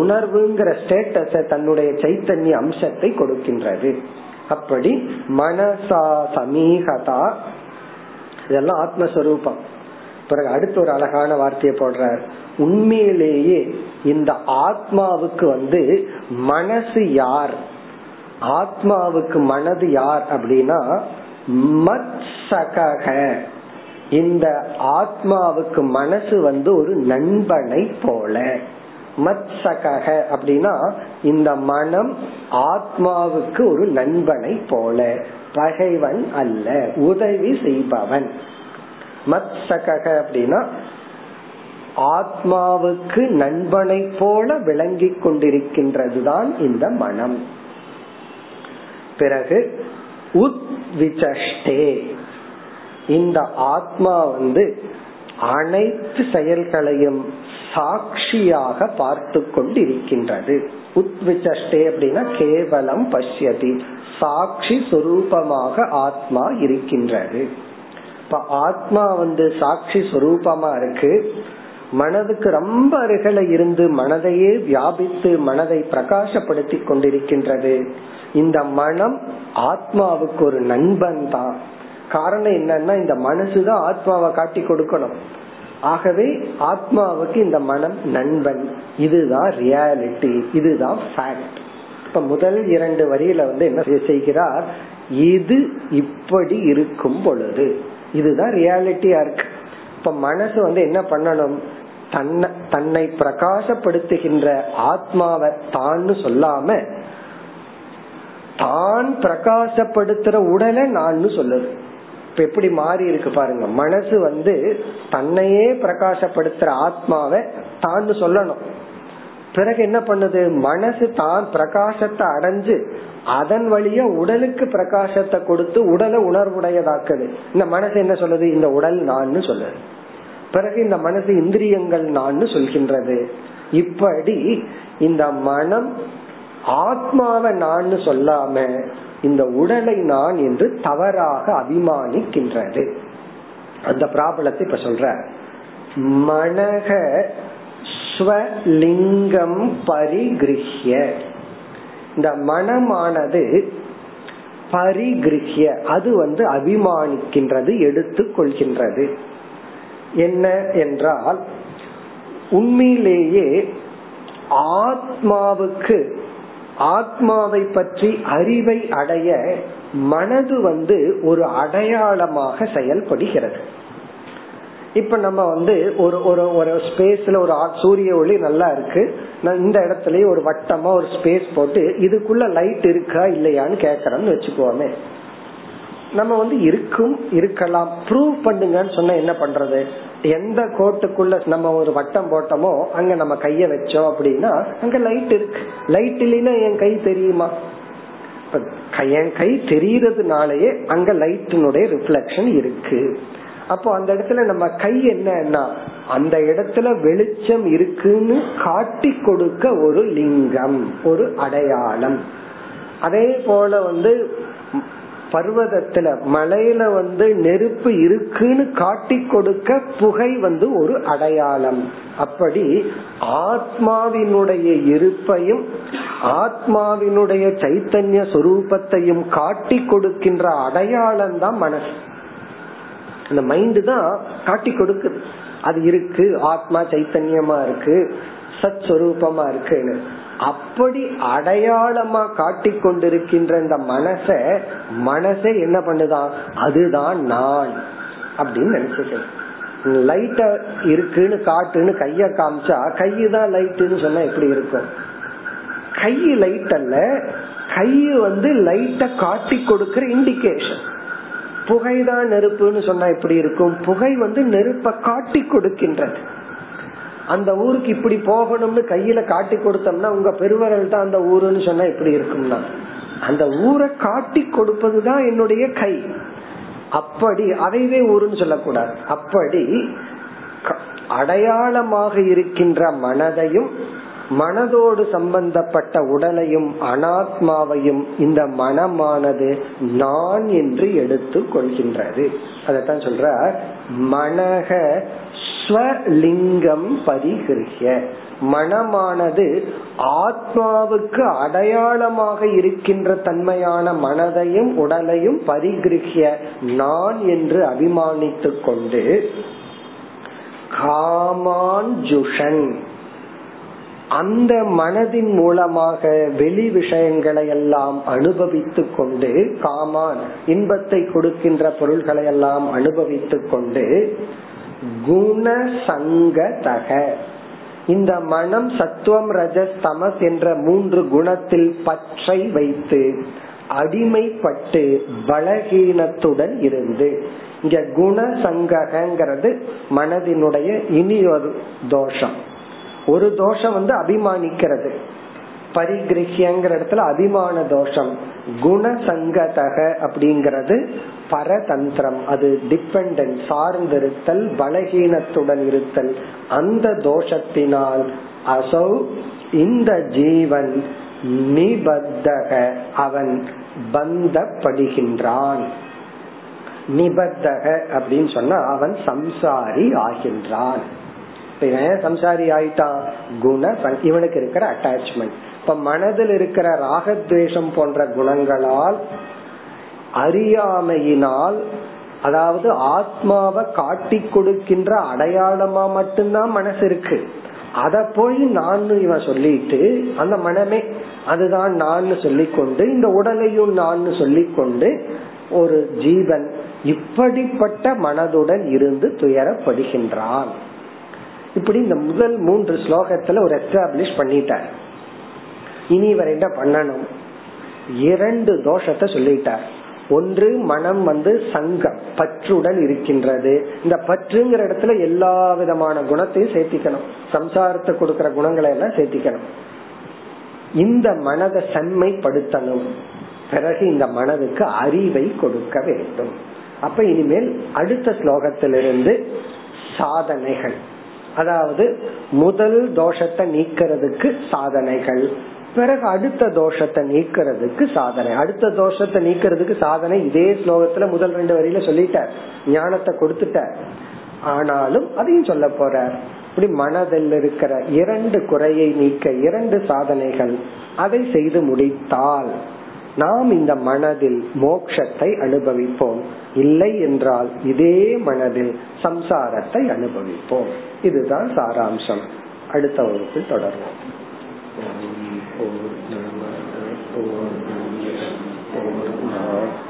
உணர்வுங்கிற ஸ்டேட்டஸ தன்னுடைய சைத்தன்ய அம்சத்தை கொடுக்கின்றது. அப்படி மனசா சமீகதா இதெல்லாம் ஆத்மஸ்வரூபம். பிறகு அடுத்து ஒரு அழகான வார்த்தையை போடுறார். உண்மையிலேயே இந்த ஆத்மாவுக்கு வந்து மனசு யார்? ஆத்மாவுக்கு மனது யார் அப்படின்னா மத் சகக இந்த ஆத்மாவுக்கு மனசு வந்து ஒரு நண்பனை போல. மத் சகக அப்படின்னா இந்த மனம் ஆத்மாவுக்கு ஒரு நண்பனை போல. பகைவன் அல்ல. உதவி செய்பவன். மத் சகக அப்படின்னா ஆத்மாவுக்கு நண்பனை போல விளங்கி கொண்டிருக்கின்றதுதான் இந்த மனம். பிறகு உத்விச்சஷ்டே இந்த ஆத்மா வந்து அனைத்து செயல்களையும் சாட்சியாக பார்த்து கொண்டிருக்கின்றது. உத்விச்சஷ்டே அப்படின்னா கேவலம் பஷ்யதி. சாட்சி சுரூபமாக ஆத்மா இருக்கின்றது. இப்ப ஆத்மா வந்து சாட்சி சுரூபமா இருக்கு. மனதுக்கு ரொம்ப அருகில இருந்து மனதையே வியாபித்து மனதை பிரகாசப்படுத்தி கொண்டிருக்கின்றது. இந்த மனம் ஆத்மாவுக்கு ஒரு நண்பன் தான். காரணம் என்னன்னா இந்த மனசுதான் ஆத்மாவை காட்டி கொடுக்கணும். ஆகவே ஆத்மாவுக்கு இந்த மனம் நண்பன். இதுதான் ரியாலிட்டி இதுதான் ஃபேக்ட் இப்ப முதல் இரண்டு வரியில வந்து என்ன செய்கிறார்? இது இப்படி இருக்கும் பொழுது. இதுதான் ரியாலிட்டியா இருக்கு. இப்ப மனசு வந்து என்ன பண்ணணும்? தன்னை தன்னை பிரகாசப்படுத்துகின்ற ஆத்மாவை தான் சொல்லாம தான் பிரகாசப்படுத்துற உடலை நான் சொல்லுது. இப்ப எப்படி மாறி இருக்கு பாருங்க. மனசு வந்து தன்னையே பிரகாசப்படுத்துற ஆத்மாவை தான் சொல்லணும். பிறகு என்ன பண்ணுது? மனசு தான் பிரகாசத்தை அடைஞ்சு அதன் வழியா உடலுக்கு பிரகாசத்தை கொடுத்து உடலை உணர்வுடையதாக்குது. இந்த மனசு என்ன சொல்லுது? இந்த உடல் நான் சொல்லுது. பிறகு இந்த மனசு இந்திரியங்கள் நான் சொல்கின்றது. இப்படி இந்த மனம் ஆத்மாவை நான் சொல்லாம இந்த உடலை நான் என்று தவறாக அபிமானிக்கின்றது. அந்த பிராபலத்தை இப்ப சொல்ற. மனக ஸ்வலிங்கம் பரிகிருஹ்ய. இந்த மனமானது பரிகிருஹ்ய. அது வந்து அபிமானிக்கின்றது எடுத்துக்கொள்கின்றது. என்ன என்றால் உண்மையிலேயே ஆத்மாவுக்கு ஆத்மாவை பற்றி அறிவை அடைய மனது வந்து ஒரு அடையாளமாக செயல்படுகிறது. இப்ப நம்ம வந்து ஒரு ஒரு ஒரு ஸ்பேஸ்ல ஒரு சூரிய ஒளி நல்லா இருக்கு. இந்த இடத்துலயே ஒரு வட்டமா ஒரு ஸ்பேஸ் போட்டு இதுக்குள்ள லைட் இருக்கா இல்லையான்னு கேக்குறோம்னு வச்சுக்கோமே. நம்ம வந்து இருக்கும் இருக்கலாம். ப்ரூவ் பண்ணுங்கன்னு சொன்னா என்ன பண்றது? எந்த கோட்டுக்குள்ள நம்ம ஒரு வட்டம் போட்டோமோ அங்க நம்ம கைய வச்சோம் அப்படின்னா அங்க லைட் இருக்கு. லைட் இல்லைன்னா என் கை தெரியுமா? என் கை தெரியறதுனாலயே அங்க லைட்டினுடைய ரிஃப்ளெக்ஷன் இருக்கு. அப்போ அந்த இடத்துல நம்ம கை என்னன்னா அந்த இடத்துல வெளிச்சம் இருக்குன்னு காட்டி கொடுக்க ஒரு லிங்கம் ஒரு அடையாளம். அதே போல வந்து பர்வதத்துல மலையில வந்து நெருப்பு இருக்குன்னு காட்டி கொடுக்க புகை வந்து ஒரு அடையாளம். அப்படி ஆத்மாவினுடைய இருப்பையும் ஆத்மாவினுடைய சைத்தன்ய சொரூபத்தையும் காட்டி கொடுக்கின்ற அடையாளம் தான் மனசு. இந்த மைண்டு தான் காட்டி கொடுக்குது. அது இருக்கு ஆத்மா சைத்தன்யமா இருக்கு சத் சொரூபமா இருக்குன்னு. அப்படி அடையாளமா காட்டி கொண்டிருக்கின்ற இந்த மனச மனசே என்ன பண்ணுதான் அதுதான் நான். அப்படின்னு நினைச்சுக்கிறேன் லைட்ட இருக்குன்னு காட்டுன்னு கைய காமிச்சா கையு தான் லைட்டுன்னு சொன்னா எப்படி இருக்கும்? கை லைட் அல்ல கை வந்து லைட்ட காட்டி கொடுக்கிற இண்டிகேஷன் புகைதான் நெருப்புன்னு சொன்னா எப்படி இருக்கும்? புகை வந்து நெருப்ப காட்டி கொடுக்கின்றது. அந்த ஊருக்கு இப்படி போகணும்னு கையில காட்டி கொடுத்தோம்னா உங்க பெருவரல் தான் அந்த ஊருன்னு சொன்னா எப்படி இருக்கும்னா. அந்த ஊரை காட்டி கொடுப்பதுதான் என்னுடைய கை. அப்படி அதைவே ஊருன்னு சொல்லக்கூடாது. அப்படி அடையாளமாக இருக்கின்ற மனதையும் மனதோடு சம்பந்தப்பட்ட உடலையும் அனாத்மாவையும் இந்த மனமானது நான் என்று எடுத்து கொள்கின்றது. அதத்தான் சொல்ற மனக ஸ்வலிங்கம் பரிகிருஹிய மனமானது ஆத்மாவுக்கு அடையாளமாக இருக்கின்ற தன்மையான மனதையும் உடலையும் பரிகிருஹிய நான் என்று அபிமானித்துக் கொண்டு காமான் ஜுஷன் அந்த மனதின் மூலமாக வெளி விஷயங்களை எல்லாம் அனுபவித்துக் கொண்டு காமான் இன்பத்தை கொடுக்கின்ற பொருள்களை எல்லாம் அனுபவித்துக் கொண்டு குணசங்கதக. இந்த மனம் சத்துவம் ரஜஸ் தமஸ் என்ற மூன்று குணத்தில் பற்றை வைத்து அடிமைப்பட்டு பலகீனத்துடன் இருந்து. இங்க குணசங்ககிறது மனதினுடைய இனி ஒரு தோஷம். ஒரு தோஷம் வந்து அபிமானிக்கிறது. பரிகிரகியங்கிற இடத்துல அதிமான தோஷம். குணசங்கதக அப்படிங்கிறது பரதந்திரம். அது டிபெண்டன்ட் சார்ந்திருத்தல் பலகீனத்துடன் இருத்தல். அந்த தோஷத்தினால் அசௌ இந்த ஜீவன் நிபத்தக. அவன் பந்தப்படுகின்றான். நிபத்தக அப்படின்னு சொன்னா அவன் சம்சாரி ஆகின்றான். சம்சாரி ஆயிட்டான்? குண இவனுக்கு இருக்கிற அட்டாச்மெண்ட் இப்ப மனதில் இருக்கிற ராகத்வேஷம் போன்ற குணங்களால் அறியாமையினால் அதாவது ஆத்மாவை காட்டி கொடுக்கின்ற அடையாளமா மட்டும்தான் மனசு இருக்கு. அத போய் நான் இவன் சொல்லிட்டு அந்த மனமே அதுதான் நான் சொல்லிக்கொண்டு இந்த உடலையும் நான் சொல்லிக்கொண்டு ஒரு ஜீவன் இப்படிப்பட்ட மனதுடன் இருந்து துயரப்படுகின்றான். இப்படி இந்த முதல் மூன்று ஸ்லோகத்துல ஒரு எஸ்டாப்ளிஷ் பண்ணிட்டார். இனி இவர் என்ன பண்ணணும்? இரண்டு தோஷத்தை சொல்லிட்டார். ஒன்று மனம் வந்து சங்கம் பற்றுடன் இருக்கின்றது. இந்த பற்றுங்கிற இடத்துல எல்லா விதமான குணத்தையும் சேர்த்திக்கணும். சம்சாரத்தை கொடுக்கிற குணங்களை எல்லாம் சேர்த்திக்கணும். இந்த மனதை செம்மைப்படுத்தணும் பிறகு இந்த மனதுக்கு அறிவை கொடுக்க வேண்டும். அப்ப இனிமேல் அடுத்த ஸ்லோகத்திலிருந்து சாதனைகள். அதாவது முதல் தோஷத்தை நீக்கிறதுக்கு சாதனைகள். பிறகு அடுத்த தோஷத்தை நீக்கிறதுக்கு சாதனை. அடுத்த தோஷத்தை நீக்கிறதுக்கு சாதனை இதே ஸ்லோகத்துல முதல் ரெண்டு வரியில சொல்லிட்டார். ஞானத்தை கொடுத்துட்டார். ஆனாலும் அதையும் சொல்ல போறார். இப்படி மனதில் இருக்கிற இரண்டு குறையை நீக்க இரண்டு சாதனைகள் அதை செய்து முடித்தால் நாம் இந்த மனதில் மோக்ஷத்தை அனுபவிப்போம். இல்லை என்றால் இதே மனதில் சம்சாரத்தை அனுபவிப்போம். இதுதான் சாராம்சம். அடுத்த வகுப்பில் தொடர்வோம். ยินโอนามาโอนามิโอนา